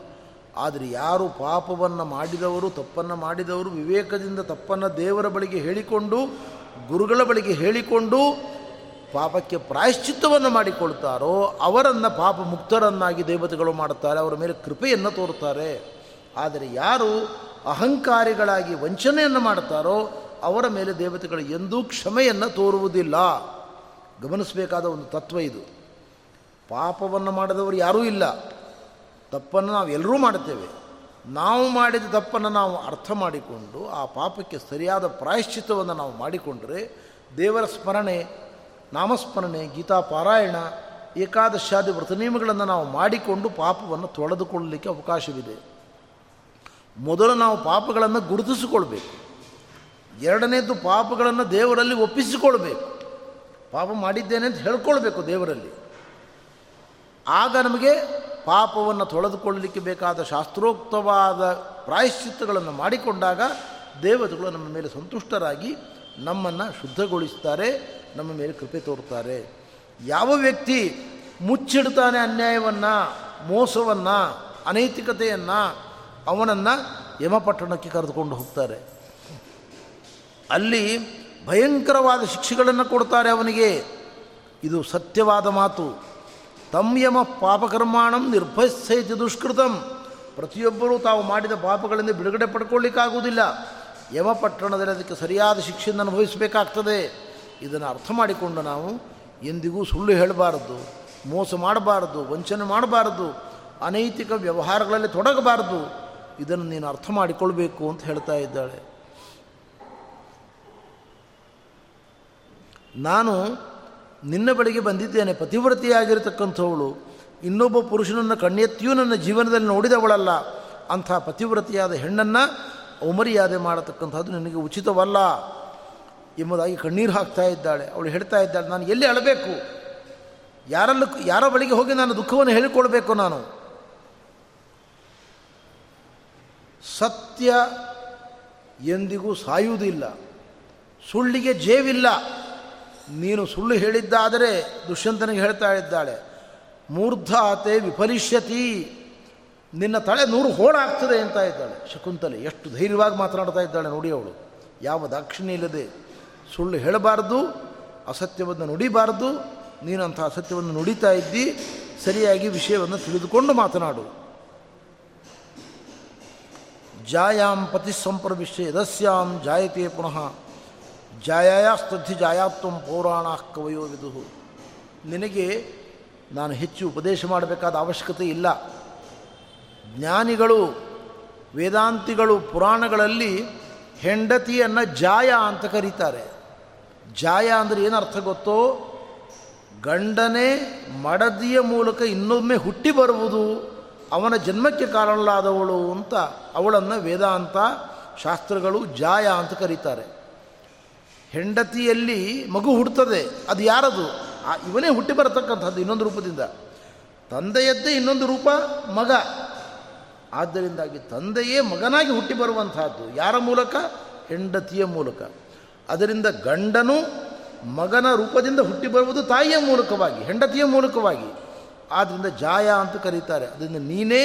S1: ಆದರೆ ಯಾರು ಪಾಪವನ್ನು ಮಾಡಿದವರು, ತಪ್ಪನ್ನು ಮಾಡಿದವರು, ವಿವೇಕದಿಂದ ತಪ್ಪನ್ನು ದೇವರ ಬಳಿಗೆ ಹೇಳಿಕೊಂಡು, ಗುರುಗಳ ಬಳಿಗೆ ಹೇಳಿಕೊಂಡು ಪಾಪಕ್ಕೆ ಪ್ರಾಯಶ್ಚಿತ್ತವನ್ನು ಮಾಡಿಕೊಳ್ತಾರೋ, ಅವರನ್ನು ಪಾಪ ಮುಕ್ತರನ್ನಾಗಿ ದೇವತೆಗಳು ಮಾಡುತ್ತಾರೆ, ಅವರ ಮೇಲೆ ಕೃಪೆಯನ್ನು ತೋರುತ್ತಾರೆ. ಆದರೆ ಯಾರು ಅಹಂಕಾರಿಗಳಾಗಿ ವಂಚನೆಯನ್ನು ಮಾಡ್ತಾರೋ ಅವರ ಮೇಲೆ ದೇವತೆಗಳು ಎಂದೂ ಕ್ಷಮೆಯನ್ನು ತೋರುವುದಿಲ್ಲ. ಗಮನಿಸಬೇಕಾದ ಒಂದು ತತ್ವ ಇದು. ಪಾಪವನ್ನು ಮಾಡಿದವರು ಯಾರೂ ಇಲ್ಲ. ತಪ್ಪನ್ನು ನಾವು ಎಲ್ಲರೂ ಮಾಡುತ್ತೇವೆ. ನಾವು ಮಾಡಿದ ತಪ್ಪನ್ನು ನಾವು ಅರ್ಥ ಮಾಡಿಕೊಂಡು, ಆ ಪಾಪಕ್ಕೆ ಸರಿಯಾದ ಪ್ರಾಯಶ್ಚಿತ್ತವನ್ನು ನಾವು ಮಾಡಿಕೊಂಡರೆ, ದೇವರ ಸ್ಮರಣೆ, ನಾಮಸ್ಮರಣೆ, ಗೀತಾ ಪಾರಾಯಣ, ಏಕಾದಶಾದಿ ವ್ರತ ನಿಯಮಗಳನ್ನು ನಾವು ಮಾಡಿಕೊಂಡು ಪಾಪವನ್ನು ತೊಳೆದುಕೊಳ್ಳಲಿಕ್ಕೆ ಅವಕಾಶವಿದೆ. ಮೊದಲು ನಾವು ಪಾಪಗಳನ್ನು ಗುರುತಿಸಿಕೊಳ್ಬೇಕು. ಎರಡನೇದು ಪಾಪಗಳನ್ನು ದೇವರಲ್ಲಿ ಒಪ್ಪಿಸಿಕೊಳ್ಬೇಕು. ಪಾಪ ಮಾಡಿದ್ದೇನೆ ಅಂತ ಹೇಳ್ಕೊಳ್ಬೇಕು ದೇವರಲ್ಲಿ. ಆಗ ನಮಗೆ ಪಾಪವನ್ನು ತೊಳೆದುಕೊಳ್ಳಲಿಕ್ಕೆ ಬೇಕಾದ ಶಾಸ್ತ್ರೋಕ್ತವಾದ ಪ್ರಾಯಶ್ಚಿತ್ತಗಳನ್ನು ಮಾಡಿಕೊಂಡಾಗ ದೇವತೆಗಳು ನಮ್ಮ ಮೇಲೆ ಸಂತುಷ್ಟರಾಗಿ ನಮ್ಮನ್ನು ಶುದ್ಧಗೊಳಿಸ್ತಾರೆ, ನಮ್ಮ ಮೇಲೆ ಕೃಪೆ ತೋರ್ತಾರೆ ಯಾವ ವ್ಯಕ್ತಿ ಮುಚ್ಚಿಡ್ತಾನೆ ಅನ್ಯಾಯವನ್ನು, ಮೋಸವನ್ನು, ಅನೈತಿಕತೆಯನ್ನು, ಅವನನ್ನು ಯಮಪಟ್ಟಣಕ್ಕೆ ಕರೆದುಕೊಂಡು ಹೋಗ್ತಾರೆ. ಅಲ್ಲಿ ಭಯಂಕರವಾದ ಶಿಕ್ಷೆಗಳನ್ನು ಕೊಡ್ತಾರೆ ಅವನಿಗೆ. ಇದು ಸತ್ಯವಾದ ಮಾತು. ತಮ್ಯಮ ಪಾಪಕರ್ಮಾಣಂ ನಿರ್ಭಯಸೈತಿ ದುಷ್ಕೃತಂ. ಪ್ರತಿಯೊಬ್ಬರೂ ತಾವು ಮಾಡಿದ ಪಾಪಗಳಿಂದ ಬಿಡುಗಡೆ ಪಡ್ಕೊಳ್ಳಿಕ್ಕಾಗುವುದಿಲ್ಲ. ಯಮಪಟ್ಟಣದಲ್ಲಿ ಅದಕ್ಕೆ ಸರಿಯಾದ ಶಿಕ್ಷೆಯನ್ನು ಅನುಭವಿಸಬೇಕಾಗ್ತದೆ. ಇದನ್ನು ಅರ್ಥ ಮಾಡಿಕೊಂಡು ನಾವು ಎಂದಿಗೂ ಸುಳ್ಳು ಹೇಳಬಾರದು, ಮೋಸ ಮಾಡಬಾರದು, ವಂಚನೆ ಮಾಡಬಾರದು, ಅನೈತಿಕ ವ್ಯವಹಾರಗಳಲ್ಲಿ ತೊಡಗಬಾರದು. ಇದನ್ನು ನೀನು ಅರ್ಥ ಮಾಡಿಕೊಳ್ಬೇಕು ಅಂತ ಹೇಳ್ತಾ ಇದ್ದಾಳೆ. ನಾನು ನಿನ್ನ ಬಳಿಗೆ ಬಂದಿದ್ದೇನೆ, ಪತಿವ್ರತಿಯಾಗಿರತಕ್ಕಂಥವಳು. ಇನ್ನೊಬ್ಬ ಪುರುಷನನ್ನು ಕಣ್ಣೆತ್ತಿಯೂ ನನ್ನ ಜೀವನದಲ್ಲಿ ನೋಡಿದವಳಲ್ಲ. ಅಂಥ ಪತಿವ್ರತಿಯಾದ ಹೆಣ್ಣನ್ನು ಅವಮರ್ಯಾದೆ ಮಾಡತಕ್ಕಂಥದ್ದು ನನಗೆ ಉಚಿತವಲ್ಲ ಎಂಬುದಾಗಿ ಕಣ್ಣೀರು ಹಾಕ್ತಾ ಇದ್ದಾಳೆ. ಅವಳು ಹೇಳ್ತಾ ಇದ್ದಾಳೆ, ನಾನು ಎಲ್ಲಿ ಅಳಬೇಕು? ಯಾರಲ್ಲೂ ಯಾರ ಬಳಿಗೆ ಹೋಗಿ ನಾನು ದುಃಖವನ್ನು ಹೇಳಿಕೊಳ್ಬೇಕು ನಾನು? ಸತ್ಯ ಎಂದಿಗೂ ಸಾಯುವುದಿಲ್ಲ. ಸುಳ್ಳಿಗೆ ಜೇವಿಲ್ಲ. ನೀನು ಸುಳ್ಳು ಹೇಳಿದ್ದಾದರೆ ದುಷ್ಯಂತನಿಗೆ ಹೇಳ್ತಾ ಇದ್ದಾಳೆ ಮೂರ್ಧಾತೆ ವಿಫಲಿಷ್ಯತಿ, ನಿನ್ನ ತಲೆ ನೂರು ಹೋಳಾಗ್ತದೆ ಅಂತ ಇದ್ದಾಳೆ. ಶಕುಂತಲೆ ಎಷ್ಟು ಧೈರ್ಯವಾಗಿ ಮಾತನಾಡ್ತಾ ಇದ್ದಾಳೆ ನೋಡಿ ಅವಳು. ಯಾವ ದಾಕ್ಷಿಣ್ಯ ಇಲ್ಲದೆ ಸುಳ್ಳು ಹೇಳಬಾರ್ದು, ಅಸತ್ಯವನ್ನು ನುಡಿಬಾರ್ದು ನೀನು ಅಂಥ ಅಸತ್ಯವನ್ನು ನುಡಿತಾ ಇದ್ದಿ, ಸರಿಯಾಗಿ ವಿಷಯವನ್ನು ತಿಳಿದುಕೊಂಡು ಮಾತನಾಡು. ಜಾಯಾಂ ಪತಿ ಸಂಪ್ರವಿಶ್ಯ ಯದಸ್ಯಾಂ ಜಾಯತೆ ಪುನಃ. ಜಾಯಾಸ್ತಥಿ ಜಾಯಾತ್ವಂ ಪೌರಾಣ ಕವಯೋ ವಿದುಹು ನಿನಗೆ ನಾನು ಹೆಚ್ಚು ಉಪದೇಶ ಮಾಡಬೇಕಾದ ಅವಶ್ಯಕತೆ ಇಲ್ಲ. ಜ್ಞಾನಿಗಳು, ವೇದಾಂತಿಗಳು ಪುರಾಣಗಳಲ್ಲಿ ಹೆಂಡತಿಯನ್ನು ಜಾಯ ಅಂತ ಕರೀತಾರೆ. ಜಾಯ ಅಂದರೆ ಏನು ಅರ್ಥ ಗೊತ್ತೋ? ಗಂಡನೇ ಮಡದಿಯ ಮೂಲಕ ಇನ್ನೊಮ್ಮೆ ಹುಟ್ಟಿ ಬರುವುದು, ಅವನ ಜನ್ಮಕ್ಕೆ ಕಾರಣಲಾದವಳು ಅಂತ ಅವಳನ್ನು ವೇದಾಂತ ಶಾಸ್ತ್ರಗಳು ಜಾಯ ಅಂತ ಕರೀತಾರೆ. ಹೆಂಡತಿಯಲ್ಲಿ ಮಗು ಹುಡ್ತದೆ, ಅದು ಯಾರದು? ಇವನೇ ಹುಟ್ಟಿ ಬರತಕ್ಕಂಥದ್ದು ಇನ್ನೊಂದು ರೂಪದಿಂದ. ತಂದೆಯದ್ದೇ ಇನ್ನೊಂದು ರೂಪ, ಮಗ. ಆದ್ದರಿಂದಾಗಿ ತಂದೆಯೇ ಮಗನಾಗಿ ಹುಟ್ಟಿ ಬರುವಂತಹದ್ದು ಯಾರ ಮೂಲಕ? ಹೆಂಡತಿಯ ಮೂಲಕ. ಅದರಿಂದ ಗಂಡನು ಮಗನ ರೂಪದಿಂದ ಹುಟ್ಟಿ ಬರುವುದು ತಾಯಿಯ ಮೂಲಕವಾಗಿ, ಹೆಂಡತಿಯ ಮೂಲಕವಾಗಿ. ಆದ್ದರಿಂದ ಜಾಯ ಅಂತ ಕರೀತಾರೆ. ಅದರಿಂದ ನೀನೇ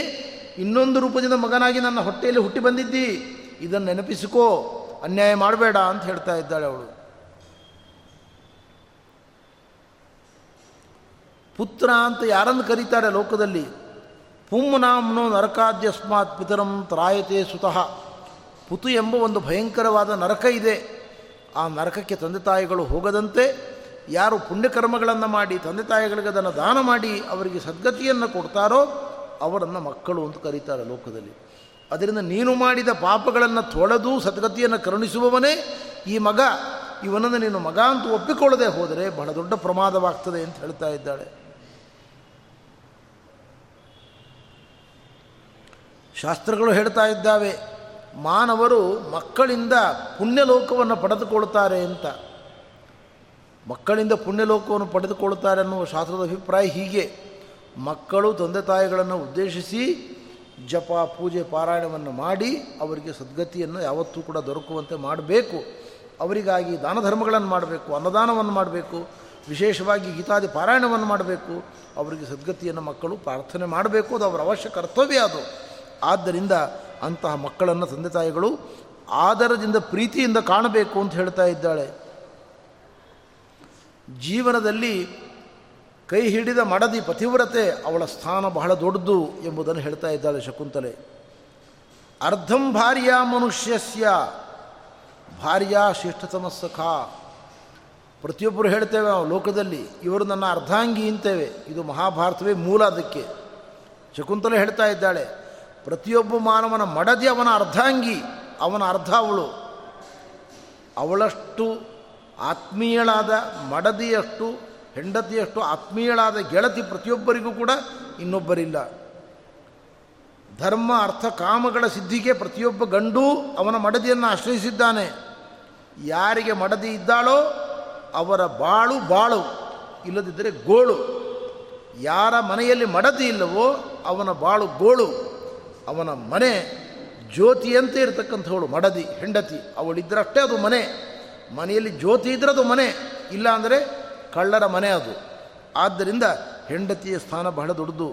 S1: ಇನ್ನೊಂದು ರೂಪದಿಂದ ಮಗನಾಗಿ ನನ್ನ ಹೊಟ್ಟೆಯಲ್ಲಿ ಹುಟ್ಟಿ ಬಂದಿದ್ದಿ. ಇದನ್ನು ನೆನಪಿಸಿಕೋ. ಅನ್ಯಾಯ ಮಾಡಬೇಡ ಅಂತ ಹೇಳ್ತಾ ಇದ್ದಾಳೆ ಅವಳು. ಪುತ್ರ ಅಂತ ಯಾರನ್ನು ಕರೀತಾರೆ ಲೋಕದಲ್ಲಿ? ಪುಂನಾಮ್ನೋ ನರಕಾದ್ಯಸ್ಮಾತ್ ಪಿತರಂ ತ್ರಾಯತೆ ಸುತಃ. ಪುತು ಎಂಬ ಒಂದು ಭಯಂಕರವಾದ ನರಕ ಇದೆ. ಆ ನರಕಕ್ಕೆ ತಂದೆ ತಾಯಿಗಳು ಹೋಗದಂತೆ ಯಾರು ಪುಣ್ಯಕರ್ಮಗಳನ್ನು ಮಾಡಿ, ತಂದೆ ತಾಯಿಗಳಿಗೆ ಅದನ್ನು ದಾನ ಮಾಡಿ, ಅವರಿಗೆ ಸದ್ಗತಿಯನ್ನು ಕೊಡ್ತಾರೋ ಅವರನ್ನು ಮಕ್ಕಳು ಅಂತ ಕರೀತಾರೆ ಲೋಕದಲ್ಲಿ. ಅದರಿಂದ ನೀನು ಮಾಡಿದ ಪಾಪಗಳನ್ನು ತೊಳೆದು ಸದ್ಗತಿಯನ್ನು ಕರುಣಿಸುವವನೇ ಈ ಮಗ. ಇವನನ್ನು ನೀನು ಮಗ ಅಂತ ಒಪ್ಪಿಕೊಳ್ಳದೆ ಹೋದರೆ ಬಹಳ ದೊಡ್ಡ ಪ್ರಮಾದವಾಗ್ತದೆ ಅಂತ ಹೇಳ್ತಾ ಇದ್ದಾಳೆ. ಶಾಸ್ತ್ರಗಳು ಹೇಳ್ತಾ ಇದ್ದಾವೆ, ಮಾನವರು ಮಕ್ಕಳಿಂದ ಪುಣ್ಯಲೋಕವನ್ನು ಪಡೆದುಕೊಳ್ತಾರೆ ಅಂತ. ಮಕ್ಕಳಿಂದ ಪುಣ್ಯಲೋಕವನ್ನು ಪಡೆದುಕೊಳ್ತಾರೆ ಅನ್ನುವ ಶಾಸ್ತ್ರದ ಅಭಿಪ್ರಾಯ ಹೀಗೆ. ಮಕ್ಕಳು ತಂದೆ ತಾಯಿಗಳನ್ನು ಉದ್ದೇಶಿಸಿ ಜಪ, ಪೂಜೆ, ಪಾರಾಯಣವನ್ನು ಮಾಡಿ ಅವರಿಗೆ ಸದ್ಗತಿಯನ್ನು ಯಾವತ್ತೂ ಕೂಡ ದೊರಕುವಂತೆ ಮಾಡಬೇಕು. ಅವರಿಗಾಗಿ ದಾನ ಧರ್ಮಗಳನ್ನು ಮಾಡಬೇಕು, ಅನ್ನದಾನವನ್ನು ಮಾಡಬೇಕು, ವಿಶೇಷವಾಗಿ ಗೀತಾದಿ ಪಾರಾಯಣವನ್ನು ಮಾಡಬೇಕು. ಅವರಿಗೆ ಸದ್ಗತಿಯನ್ನು ಮಕ್ಕಳು ಪ್ರಾರ್ಥನೆ ಮಾಡಬೇಕು, ಅದು ಅವರ ಅವಶ್ಯ ಕರ್ತವ್ಯ ಅದು. ಆದ್ದರಿಂದ ಅಂತಹ ಮಕ್ಕಳನ್ನು ತಂದೆ ತಾಯಿಗಳು ಆದರದಿಂದ, ಪ್ರೀತಿಯಿಂದ ಕಾಣಬೇಕು ಅಂತ ಹೇಳ್ತಾ ಇದ್ದಾಳೆ. ಜೀವನದಲ್ಲಿ ಕೈ ಹಿಡಿದ ಮಡದಿ ಪತಿವ್ರತೆ ಅವಳ ಸ್ಥಾನ ಬಹಳ ದೊಡ್ಡದು ಎಂಬುದನ್ನು ಹೇಳ್ತಾ ಇದ್ದಾಳೆ ಶಕುಂತಲೆ. ಅರ್ಧಂ ಭಾರ್ಯ ಮನುಷ್ಯಸ್ಯ, ಭಾರ್ಯ ಶ್ರೇಷ್ಠತಮ ಸಖ ಪ್ರತಿಯೊಬ್ಬರು ಹೇಳ್ತೇವೆ ನಾವು ಲೋಕದಲ್ಲಿ, ಇವರು ನನ್ನ ಅರ್ಧಾಂಗಿ ಅಂತೇವೆ. ಇದು ಮಹಾಭಾರತವೇ ಮೂಲ ಅದಕ್ಕೆ. ಶಕುಂತಲೆ ಹೇಳ್ತಾ ಇದ್ದಾಳೆ ಪ್ರತಿಯೊಬ್ಬ ಮಾನವನ ಮಡದಿ ಅವನ ಅರ್ಧಾಂಗಿ, ಅವನ ಅರ್ಧ ಅವಳು. ಅವಳಷ್ಟು ಆತ್ಮೀಯಳಾದ, ಮಡದಿಯಷ್ಟು, ಹೆಂಡತಿಯಷ್ಟು ಆತ್ಮೀಯಳಾದ ಗೆಳತಿ ಪ್ರತಿಯೊಬ್ಬರಿಗೂ ಕೂಡ ಇನ್ನೊಬ್ಬರಿಲ್ಲ. ಧರ್ಮ, ಅರ್ಥ, ಕಾಮಗಳ ಸಿದ್ಧಿಗೆ ಪ್ರತಿಯೊಬ್ಬ ಗಂಡು ಅವನ ಮಡದಿಯನ್ನು ಆಶ್ರಯಿಸಿದ್ದಾನೆ. ಯಾರಿಗೆ ಮಡದಿ ಇದ್ದಾಳೋ ಅವರ ಬಾಳು ಬಾಳು, ಇಲ್ಲದಿದ್ದರೆ ಗೋಳು. ಯಾರ ಮನೆಯಲ್ಲಿ ಮಡದಿ ಇಲ್ಲವೋ ಅವನ ಬಾಳು ಗೋಳು. ಅವನ ಮನೆ ಜ್ಯೋತಿಯಂತೆ ಇರತಕ್ಕಂಥವಳು, ಮಡದಿ, ಹೆಂಡತಿ ಅವಳಿದ್ದರಷ್ಟೇ ಅದು ಮನೆ. ಮನೆಯಲ್ಲಿ ಜ್ಯೋತಿ ಇದ್ರೆ ಅದು ಮನೆ, ಇಲ್ಲ ಅಂದರೆ ಕಳ್ಳರ ಮನೆ ಅದು. ಆದ್ದರಿಂದ ಹೆಂಡತಿಯ ಸ್ಥಾನ ಬಹಳ ದೊಡ್ಡದು.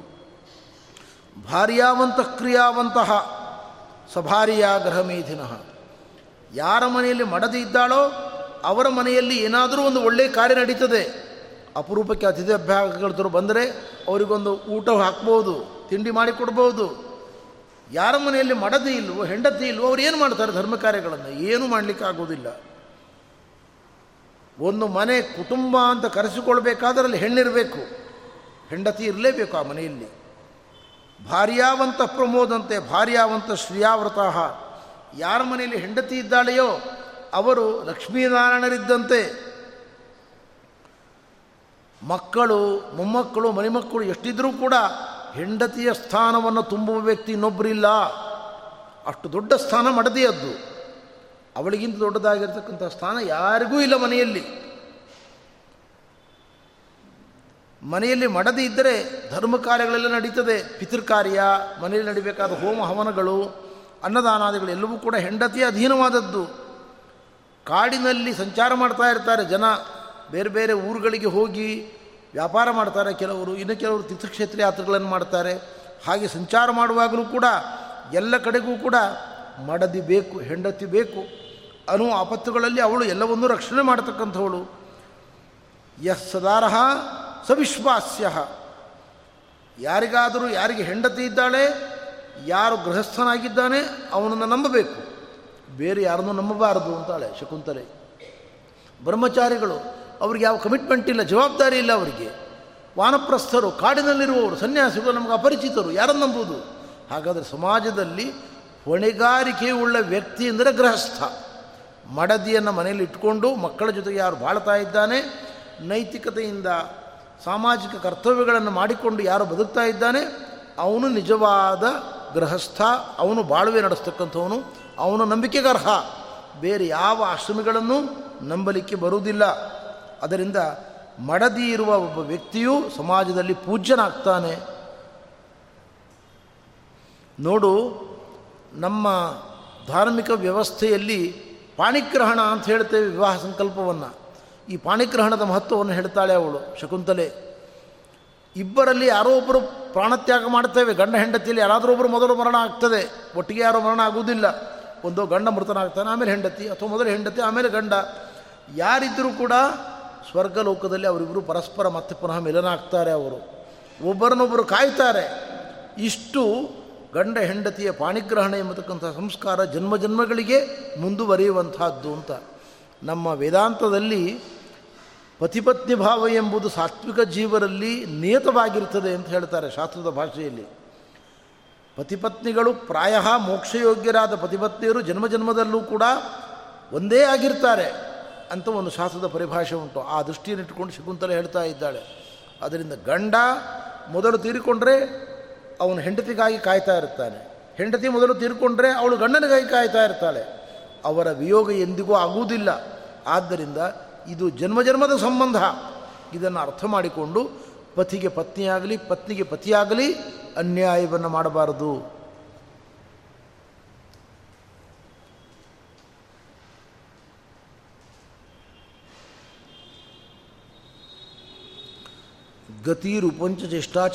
S1: ಭಾರ್ಯಾವಂತ ಕ್ರಿಯಾವಂತಹ ಸಭಾರಿಯ ಗೃಹಮೇಧಿನಃ ಯಾರ ಮನೆಯಲ್ಲಿ ಮಡದಿ ಇದ್ದಾಳೋ ಅವರ ಮನೆಯಲ್ಲಿ ಏನಾದರೂ ಒಂದು ಒಳ್ಳೆಯ ಕಾರ್ಯ ನಡೀತದೆ. ಅಪರೂಪಕ್ಕೆ ಅತಿಥಿ ಅಭ್ಯಾಸಗಳು ಬಂದರೆ ಅವರಿಗೊಂದು ಊಟ ಹಾಕ್ಬೋದು, ತಿಂಡಿ ಮಾಡಿಕೊಡ್ಬೋದು. ಯಾರ ಮನೆಯಲ್ಲಿ ಮಡದಿ ಇಲ್ವೋ, ಹೆಂಡತಿ ಇಲ್ವೋ, ಅವ್ರು ಏನು ಮಾಡ್ತಾರೆ ಧರ್ಮ ಕಾರ್ಯಗಳನ್ನು? ಏನೂ ಮಾಡಲಿಕ್ಕೆ ಆಗೋದಿಲ್ಲ ಒಂದು ಮನೆ ಕುಟುಂಬ ಅಂತ ಕರೆಸಿಕೊಳ್ಬೇಕಾದ್ರೆ ಅಲ್ಲಿ ಹೆಣ್ಣಿರಬೇಕು. ಹೆಂಡತಿ ಇರಲೇಬೇಕು ಆ ಮನೆಯಲ್ಲಿ. ಭಾರ್ಯಾವಂತ ಪ್ರಮೋದಂತೆ ಭಾರ್ಯಾವಂತ ಶ್ರೀಯಾವ್ರತ ಯಾರ ಮನೆಯಲ್ಲಿ ಹೆಂಡತಿ ಇದ್ದಾಳೆಯೋ, ಅವರು ಲಕ್ಷ್ಮೀನಾರಾಯಣರಿದ್ದಂತೆ. ಮಕ್ಕಳು, ಮೊಮ್ಮಕ್ಕಳು ಮನೆಮಕ್ಕಳು ಎಷ್ಟಿದ್ರೂ ಕೂಡ ಹೆಂಡತಿಯ ಸ್ಥಾನವನ್ನು ತುಂಬುವ ವ್ಯಕ್ತಿ ಇನ್ನೊಬ್ಬರಿಲ್ಲ ಅಷ್ಟು ದೊಡ್ಡ ಸ್ಥಾನ ಮಡದಿಯದ್ದು. ಅವಳಿಗಿಂತ ದೊಡ್ಡದಾಗಿರ್ತಕ್ಕಂಥ ಸ್ಥಾನ ಯಾರಿಗೂ ಇಲ್ಲ ಮನೆಯಲ್ಲಿ. ಮನೆಯಲ್ಲಿ ಮಡದಿ ಇದ್ದರೆ ಧರ್ಮ ಕಾರ್ಯಗಳೆಲ್ಲ ನಡೀತದೆ. ಪಿತೃಕಾರ್ಯ, ಮನೆಯಲ್ಲಿ ನಡಿಬೇಕಾದ ಹೋಮ ಹವನಗಳು, ಅನ್ನದಾನಾದಿಗಳು ಎಲ್ಲವೂ ಕೂಡ ಹೆಂಡತಿಯ ಅಧೀನವಾದದ್ದು. ಕಾಡಿನಲ್ಲಿ ಸಂಚಾರ ಮಾಡ್ತಾ ಇರ್ತಾರೆ ಜನ. ಬೇರೆ ಬೇರೆ ಊರುಗಳಿಗೆ ಹೋಗಿ ವ್ಯಾಪಾರ ಮಾಡ್ತಾರೆ ಕೆಲವರು, ಇನ್ನು ಕೆಲವರು ತೀರ್ಥಕ್ಷೇತ್ರ ಯಾತ್ರೆಗಳನ್ನು ಮಾಡ್ತಾರೆ. ಹಾಗೆ ಸಂಚಾರ ಮಾಡುವಾಗಲೂ ಕೂಡ ಎಲ್ಲ ಕಡೆಗೂ ಕೂಡ ಮಡದಿ ಬೇಕು, ಹೆಂಡತಿ ಬೇಕು ಅನ್ನುವ ಆಪತ್ತುಗಳಲ್ಲಿ ಅವಳು ಎಲ್ಲವನ್ನೂ ರಕ್ಷಣೆ ಮಾಡತಕ್ಕಂಥವಳು. ಎಸ್ ಸದಾರಹ ಸವಿಶ್ವಾಸ್ಯ. ಯಾರಿಗಾದರೂ ಯಾರಿಗೆ ಹೆಂಡತಿ ಇದ್ದಾಳೆ, ಯಾರು ಗೃಹಸ್ಥನಾಗಿದ್ದಾನೆ, ಅವನನ್ನು ನಂಬಬೇಕು. ಬೇರೆ ಯಾರನ್ನೂ ನಂಬಬಾರದು ಅಂತಾಳೆ ಶಕುಂತಲೆ. ಬ್ರಹ್ಮಚಾರಿಗಳು ಅವ್ರಿಗೆ ಯಾವ ಕಮಿಟ್ಮೆಂಟ್ ಇಲ್ಲ, ಜವಾಬ್ದಾರಿ ಇಲ್ಲ ಅವರಿಗೆ. ವಾನಪ್ರಸ್ಥರು, ಕಾಡಿನಲ್ಲಿರುವವರು, ಸನ್ಯಾಸಿಗಳು, ನಮಗೆ ಅಪರಿಚಿತರು, ಯಾರನ್ನು ನಂಬುವುದು? ಹಾಗಾದರೆ ಸಮಾಜದಲ್ಲಿ ಹೊಣೆಗಾರಿಕೆಯುಳ್ಳ ವ್ಯಕ್ತಿ ಅಂದರೆ ಗೃಹಸ್ಥ. ಮಡದಿಯನ್ನು ಮನೆಯಲ್ಲಿ ಇಟ್ಕೊಂಡು ಮಕ್ಕಳ ಜೊತೆಗೆ ಯಾರು ಬಾಳ್ತಾ ಇದ್ದಾನೆ, ನೈತಿಕತೆಯಿಂದ ಸಾಮಾಜಿಕ ಕರ್ತವ್ಯಗಳನ್ನು ಮಾಡಿಕೊಂಡು ಯಾರು ಬದುಕ್ತಾ ಇದ್ದಾನೆ, ಅವನು ನಿಜವಾದ ಗೃಹಸ್ಥ, ಅವನು ಬಾಳ್ವೆ ನಡೆಸ್ತಕ್ಕಂಥವನು, ಅವನು ನಂಬಿಕೆಗರ್ಹ. ಬೇರೆ ಯಾವ ಆಶ್ರಮಿಗಳನ್ನು ನಂಬಲಿಕ್ಕೆ ಬರುವುದಿಲ್ಲ. ಅದರಿಂದ ಮಡದಿ ಇರುವ ಒಬ್ಬ ವ್ಯಕ್ತಿಯು ಸಮಾಜದಲ್ಲಿ ಪೂಜ್ಯನಾಗ್ತಾನೆ. ನೋಡು, ನಮ್ಮ ಧಾರ್ಮಿಕ ವ್ಯವಸ್ಥೆಯಲ್ಲಿ ಪಾಣಿಗ್ರಹಣ ಅಂತ ಹೇಳ್ತೇವೆ ವಿವಾಹ ಸಂಕಲ್ಪವನ್ನು. ಈ ಪಾಣಿಗ್ರಹಣದ ಮಹತ್ವವನ್ನು ಹೇಳ್ತಾಳೆ ಅವಳು, ಶಕುಂತಲೆ. ಇಬ್ಬರಲ್ಲಿ ಯಾರೋ ಒಬ್ಬರು ಪ್ರಾಣತ್ಯಾಗ ಮಾಡ್ತೇವೆ, ಗಂಡ ಹೆಂಡತಿಯಲ್ಲಿ ಯಾರಾದರೂ ಒಬ್ಬರು ಮೊದಲು ಮರಣ ಆಗ್ತದೆ, ಒಟ್ಟಿಗೆ ಯಾರೋ ಮರಣ ಆಗುವುದಿಲ್ಲ. ಒಂದು ಗಂಡ ಮೃತನಾಗ್ತಾನೆ, ಆಮೇಲೆ ಹೆಂಡತಿ, ಅಥವಾ ಮೊದಲು ಹೆಂಡತಿ, ಆಮೇಲೆ ಗಂಡ. ಯಾರಿದ್ದರೂ ಕೂಡ ಸ್ವರ್ಗಲೋಕದಲ್ಲಿ ಅವರಿಬ್ಬರು ಪರಸ್ಪರ ಮತ್ತೆ ಪುನಃ ಮಿಲನ ಆಗ್ತಾರೆ ಅವರು. ಒಬ್ಬರನ್ನೊಬ್ಬರು ಕಾಯ್ತಾರೆ. ಇಷ್ಟು ಗಂಡ ಹೆಂಡತಿಯ ಪಾಣಿಗ್ರಹಣ ಎಂಬತಕ್ಕಂಥ ಸಂಸ್ಕಾರ ಜನ್ಮ ಜನ್ಮಗಳಿಗೆ ಮುಂದುವರಿಯುವಂತಹದ್ದು ಅಂತ. ನಮ್ಮ ವೇದಾಂತದಲ್ಲಿ ಪತಿಪತ್ನಿ ಭಾವ ಎಂಬುದು ಸಾತ್ವಿಕ ಜೀವರಲ್ಲಿ ನಿಯತವಾಗಿರ್ತದೆ ಅಂತ ಹೇಳ್ತಾರೆ ಶಾಸ್ತ್ರದ ಭಾಷೆಯಲ್ಲಿ. ಪತಿಪತ್ನಿಗಳು ಪ್ರಾಯ ಮೋಕ್ಷಯೋಗ್ಯರಾದ ಪತಿಪತ್ನಿಯರು ಜನ್ಮ ಜನ್ಮದಲ್ಲೂ ಕೂಡ ಒಂದೇ ಆಗಿರ್ತಾರೆ. ಅಂತ ಒಂದು ಶಾಸ್ತ್ರದ ಪರಿಭಾಷೆ ಉಂಟು. ಆ ದೃಷ್ಟಿಯನ್ನು ಇಟ್ಟುಕೊಂಡು ಶಕುಂತಲೆ ಹೇಳ್ತಾ ಇದ್ದಾಳೆ. ಅದರಿಂದ ಗಂಡ ಮೊದಲು ತೀರಿಕೊಂಡ್ರೆ ಅವನು ಹೆಂಡತಿಗಾಗಿ ಕಾಯ್ತಾ ಇರ್ತಾನೆ. ಹೆಂಡತಿ ಮೊದಲು ತೀರಿಕೊಂಡ್ರೆ ಅವಳು ಗಂಡನಿಗಾಗಿ ಕಾಯ್ತಾ ಇರ್ತಾಳೆ. ಅವರ ವಿಯೋಗ ಎಂದಿಗೂ ಆಗುವುದಿಲ್ಲ. ಆದ್ದರಿಂದ ಇದು ಜನ್ಮ ಜನ್ಮದ ಸಂಬಂಧ. ಇದನ್ನು ಅರ್ಥ ಮಾಡಿಕೊಂಡು ಪತಿಗೆ ಪತ್ನಿಯಾಗಲಿ, ಪತ್ನಿಗೆ ಪತಿಯಾಗಲಿ ಅನ್ಯಾಯವನ್ನು ಮಾಡಬಾರದು. ಗತಿರುಪಂಚ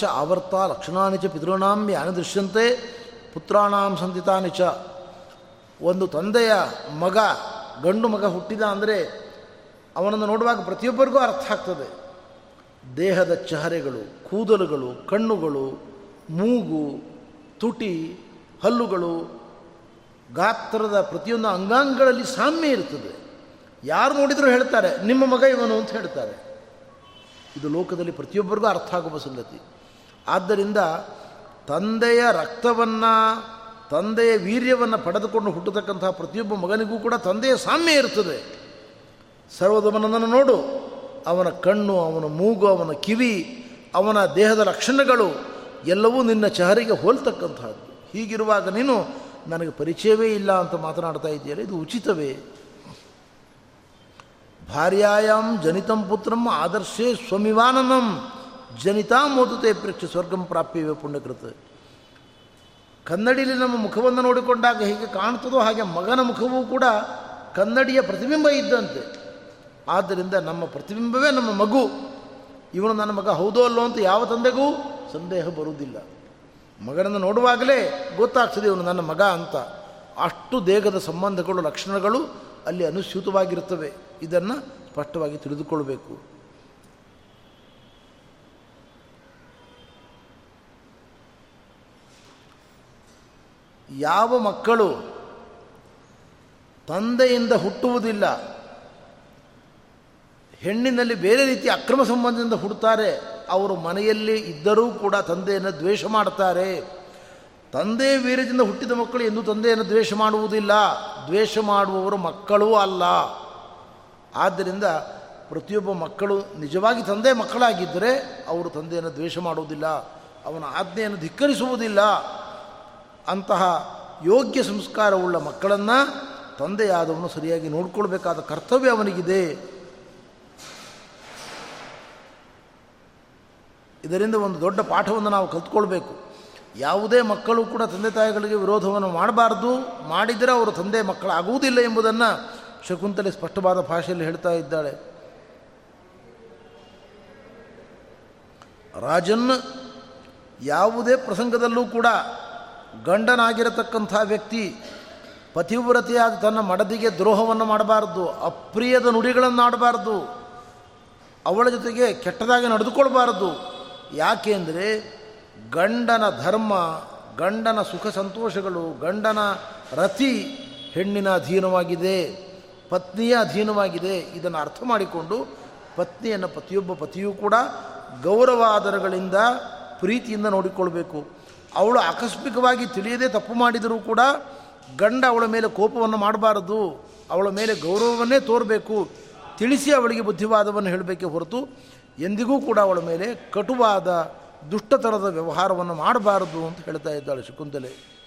S1: ಚ ಆವರ್ತ ಲಕ್ಷಣಾನಿ ಚ ಪಿತೃಣಾಂ ಯಾನ ದೃಶ್ಯಂತೆ ಪುತ್ರಾಣಾಂ ಸಂತಿತಾನಿ ಚ ಒಂದು ತಂದೆಯ ಮಗ, ಗಂಡು ಮಗ ಹುಟ್ಟಿದ ಅಂದರೆ ಅವನನ್ನು ನೋಡುವಾಗ ಪ್ರತಿಯೊಬ್ಬರಿಗೂ ಅರ್ಥ ಆಗ್ತದೆ. ದೇಹದ ಚಹರೆಗಳು, ಕೂದಲುಗಳು, ಕಣ್ಣುಗಳು, ಮೂಗು, ತುಟಿ, ಹಲ್ಲುಗಳು, ಗಾತ್ರದ ಪ್ರತಿಯೊಂದು ಅಂಗಾಂಗಗಳಲ್ಲಿ ಸಾಮ್ಯ ಇರ್ತದೆ. ಯಾರು ನೋಡಿದರೂ ಹೇಳ್ತಾರೆ, ನಿಮ್ಮ ಮಗ ಇವನು ಅಂತ ಹೇಳ್ತಾರೆ. ಇದು ಲೋಕದಲ್ಲಿ ಪ್ರತಿಯೊಬ್ಬರಿಗೂ ಅರ್ಥ ಆಗುವ ಸಂಗತಿ. ಆದ್ದರಿಂದ ತಂದೆಯ ರಕ್ತವನ್ನು, ತಂದೆಯ ವೀರ್ಯವನ್ನು ಪಡೆದುಕೊಂಡು ಹುಟ್ಟತಕ್ಕಂಥ ಪ್ರತಿಯೊಬ್ಬ ಮಗನಿಗೂ ಕೂಡ ತಂದೆಯ ಸಾಮ್ಯ ಇರ್ತದೆ. ಸರ್ವದಮನನ್ನು ನೋಡು. ಅವನ ಕಣ್ಣು, ಅವನ ಮೂಗು, ಅವನ ಕಿವಿ, ಅವನ ದೇಹದ ಲಕ್ಷಣಗಳು ಎಲ್ಲವೂ ನಿನ್ನ ಚಹರಿಗೆ ಹೋಲ್ತಕ್ಕಂಥದ್ದು ಹೀಗಿರುವಾಗ ನೀನು ನನಗೆ ಪರಿಚಯವೇ ಇಲ್ಲ ಅಂತ ಮಾತನಾಡ್ತಾ ಇದ್ದೀಯಲ್ಲ, ಇದು ಉಚಿತವೇ? ಭಾರ್ಯಾಂ ಜನಿತಂ ಪುತ್ರಂ ಆದರ್ಶೇ ಸ್ವಮಿವಾನನಂ. ಜನಿತಾ ಮೋದುತೆ ಪ್ರೇಕ್ಷ ಸ್ವರ್ಗಂ ಪ್ರಾಪ್ಯವೇ ಪುಣ್ಯಕೃತ. ಕನ್ನಡಿಯಲ್ಲಿ ನಮ್ಮ ಮುಖವನ್ನು ನೋಡಿಕೊಂಡಾಗ ಹೇಗೆ ಕಾಣ್ತದೋ ಹಾಗೆ ಮಗನ ಮುಖವೂ ಕೂಡ ಕನ್ನಡಿಯ ಪ್ರತಿಬಿಂಬ ಇದ್ದಂತೆ. ಆದ್ದರಿಂದ ನಮ್ಮ ಪ್ರತಿಬಿಂಬವೇ ನಮ್ಮ ಮಗು. ಇವನು ನನ್ನ ಮಗ ಹೌದೋ ಅಲ್ಲೋ ಅಂತ ಯಾವ ತಂದೆಗೂ ಸಂದೇಹ ಬರುವುದಿಲ್ಲ. ಮಗನನ್ನು ನೋಡುವಾಗಲೇ ಗೊತ್ತಾಗ್ತದೆ ಇವನು ನನ್ನ ಮಗ ಅಂತ. ಅಷ್ಟು ದೇಹದ ಸಂಬಂಧಗಳು, ಲಕ್ಷಣಗಳು ಅಲ್ಲಿ ಅನುಸ್ಯೂತವಾಗಿರುತ್ತವೆ ಇದನ್ನು ಸ್ಪಷ್ಟವಾಗಿ ತಿಳಿದುಕೊಳ್ಬೇಕು. ಯಾವ ಮಕ್ಕಳು ತಂದೆಯಿಂದ ಹುಟ್ಟುವುದಿಲ್ಲ, ಹೆಣ್ಣಿನಲ್ಲಿ ಬೇರೆ ರೀತಿ ಅಕ್ರಮ ಸಂಬಂಧದಿಂದ ಹುಡ್ತಾರೆ ಅವರು ಮನೆಯಲ್ಲಿ ಇದ್ದರೂ ಕೂಡ ತಂದೆಯನ್ನು ದ್ವೇಷ ಮಾಡ್ತಾರೆ ತಂದೆ ವೀರ್ಯದಿಂದ ಹುಟ್ಟಿದ ಮಕ್ಕಳು ಎಂದೂ ತಂದೆಯನ್ನು ದ್ವೇಷ ಮಾಡುವುದಿಲ್ಲ. ದ್ವೇಷ ಮಾಡುವವರು ಮಕ್ಕಳೂ ಅಲ್ಲ. ಆದ್ದರಿಂದ ಪ್ರತಿಯೊಬ್ಬ ಮಕ್ಕಳು ನಿಜವಾಗಿ ತಂದೆ ಮಕ್ಕಳಾಗಿದ್ದರೆ ಅವರು ತಂದೆಯನ್ನು ದ್ವೇಷ ಮಾಡುವುದಿಲ್ಲ, ಅವನ ಆಜ್ಞೆಯನ್ನು ಧಿಕ್ಕರಿಸುವುದಿಲ್ಲ. ಅಂತಹ ಯೋಗ್ಯ ಸಂಸ್ಕಾರವುಳ್ಳ ಮಕ್ಕಳನ್ನು ತಂದೆಯಾದವನು ಸರಿಯಾಗಿ ನೋಡಿಕೊಳ್ಬೇಕಾದ ಕರ್ತವ್ಯ ಅವನಿಗಿದೆ. ಇದರಿಂದ ಒಂದು ದೊಡ್ಡ ಪಾಠವನ್ನು ನಾವು ಕಲ್ತ್ಕೊಳ್ಬೇಕು. ಯಾವುದೇ ಮಕ್ಕಳು ಕೂಡ ತಂದೆ ತಾಯಿಗಳಿಗೆ ವಿರೋಧವನ್ನು ಮಾಡಬಾರ್ದು. ಮಾಡಿದರೆ ಅವರು ತಂದೆ ಮಕ್ಕಳಾಗುವುದಿಲ್ಲ ಎಂಬುದನ್ನು ಶಕುಂತಲೆ ಸ್ಪಷ್ಟವಾದ ಭಾಷೆಯಲ್ಲಿ ಹೇಳ್ತಾ ಇದ್ದಾಳೆ. ರಾಜನ್ ಯಾವುದೇ ಪ್ರಸಂಗದಲ್ಲೂ ಕೂಡ ಗಂಡನಾಗಿರತಕ್ಕಂಥ ವ್ಯಕ್ತಿ ಪತಿವ್ರತೆಯಾದ ತನ್ನ ಮಡದಿಗೆ ದ್ರೋಹವನ್ನು ಮಾಡಬಾರ್ದು, ಅಪ್ರಿಯದ ನುಡಿಗಳನ್ನು ಆಡಬಾರ್ದು ಅವಳ ಜೊತೆಗೆ ಕೆಟ್ಟದಾಗಿ ನಡೆದುಕೊಳ್ಬಾರ್ದು. ಯಾಕೆ ಅಂದರೆ ಗಂಡನ ಧರ್ಮ, ಗಂಡನ ಸುಖ ಸಂತೋಷಗಳು, ಗಂಡನ ರತಿ ಹೆಣ್ಣಿನ ಅಧೀನವಾಗಿದೆ. ಪತ್ನಿಯ ಅಧೀನವಾಗಿದೆ. ಇದನ್ನು ಅರ್ಥ ಮಾಡಿಕೊಂಡು ಪತ್ನಿಯನ್ನು ಪ್ರತಿಯೊಬ್ಬ ಪತಿಯೂ ಕೂಡ ಗೌರವ ಗೌರವಾದರಗಳಿಂದ ಪ್ರೀತಿಯಿಂದ ನೋಡಿಕೊಳ್ಬೇಕು. ಅವಳು ಆಕಸ್ಮಿಕವಾಗಿ ತಿಳಿಯದೆ ತಪ್ಪು ಮಾಡಿದರೂ ಕೂಡ ಗಂಡ ಅವಳ ಮೇಲೆ ಕೋಪವನ್ನು ಮಾಡಬಾರದು. ಅವಳ ಮೇಲೆ ಗೌರವವನ್ನೇ ತೋರಬೇಕು. ತಿಳಿಸಿ ಅವಳಿಗೆ ಬುದ್ಧಿವಾದವನ್ನು ಹೇಳಬೇಕೆ ಹೊರತು ಎಂದಿಗೂ ಕೂಡ ಅವಳ ಮೇಲೆ ಕಟುವಾದ ದುಷ್ಟತನದ ವ್ಯವಹಾರವನ್ನು ಮಾಡಬಾರದು ಅಂತ ಹೇಳ್ತಾ ಇದ್ದಾಳೆ ಶಕುಂತಲೆ.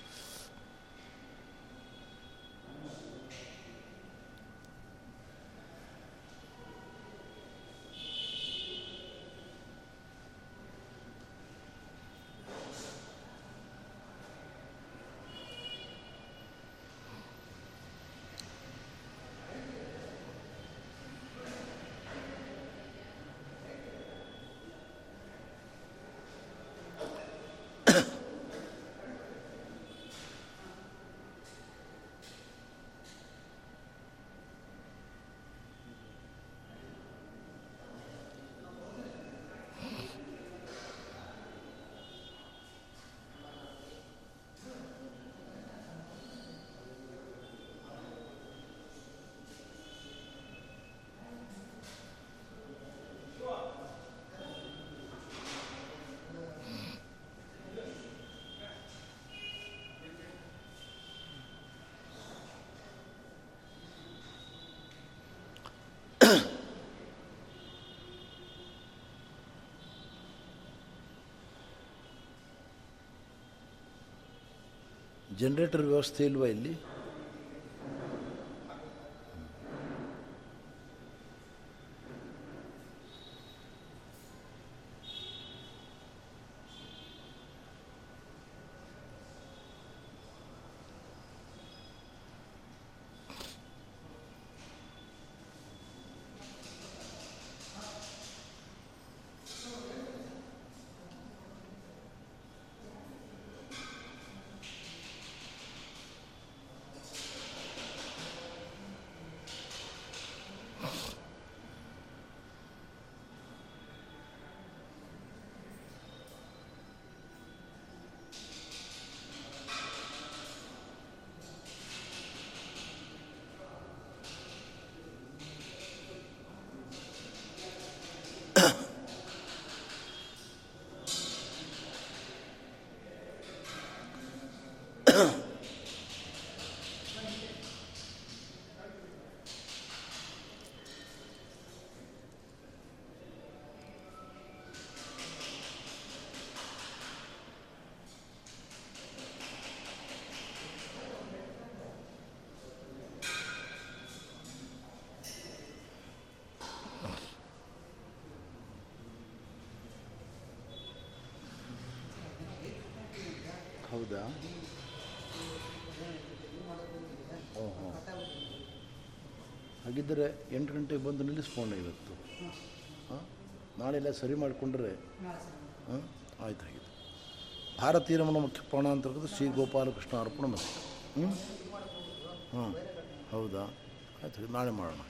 S1: ಜನರೇಟರ್ ವ್ಯವಸ್ಥೆ ಇಲ್ವಾ ಇಲ್ಲಿ? ಹೌದಾ? ಹಾಗಿದ್ದರೆ ಎಂಟು ಗಂಟೆಗೆ ಬಂದು ನಿಲ್ಲಿಸ್ಕೊಂಡೆ ಇವತ್ತು. ಹಾಂ? ನಾಳೆ ಎಲ್ಲ ಸರಿ ಮಾಡಿಕೊಂಡ್ರೆ? ಹಾಂ? ಆಯ್ತು ಆಗಿದೆ ಭಾರತೀಯ ರಮಣ ಮುಖ್ಯ ಪ್ರಾಣಾಂತರ್ಗತ ಶ್ರೀ ಗೋಪಾಲಕೃಷ್ಣ ಅರ್ಪಣ ಮತ್ತೆ ಹ್ಞೂ ಹಾಂ ಹೌದಾ? ಆಯ್ತು. ನಾಳೆ ಮಾಡೋಣ.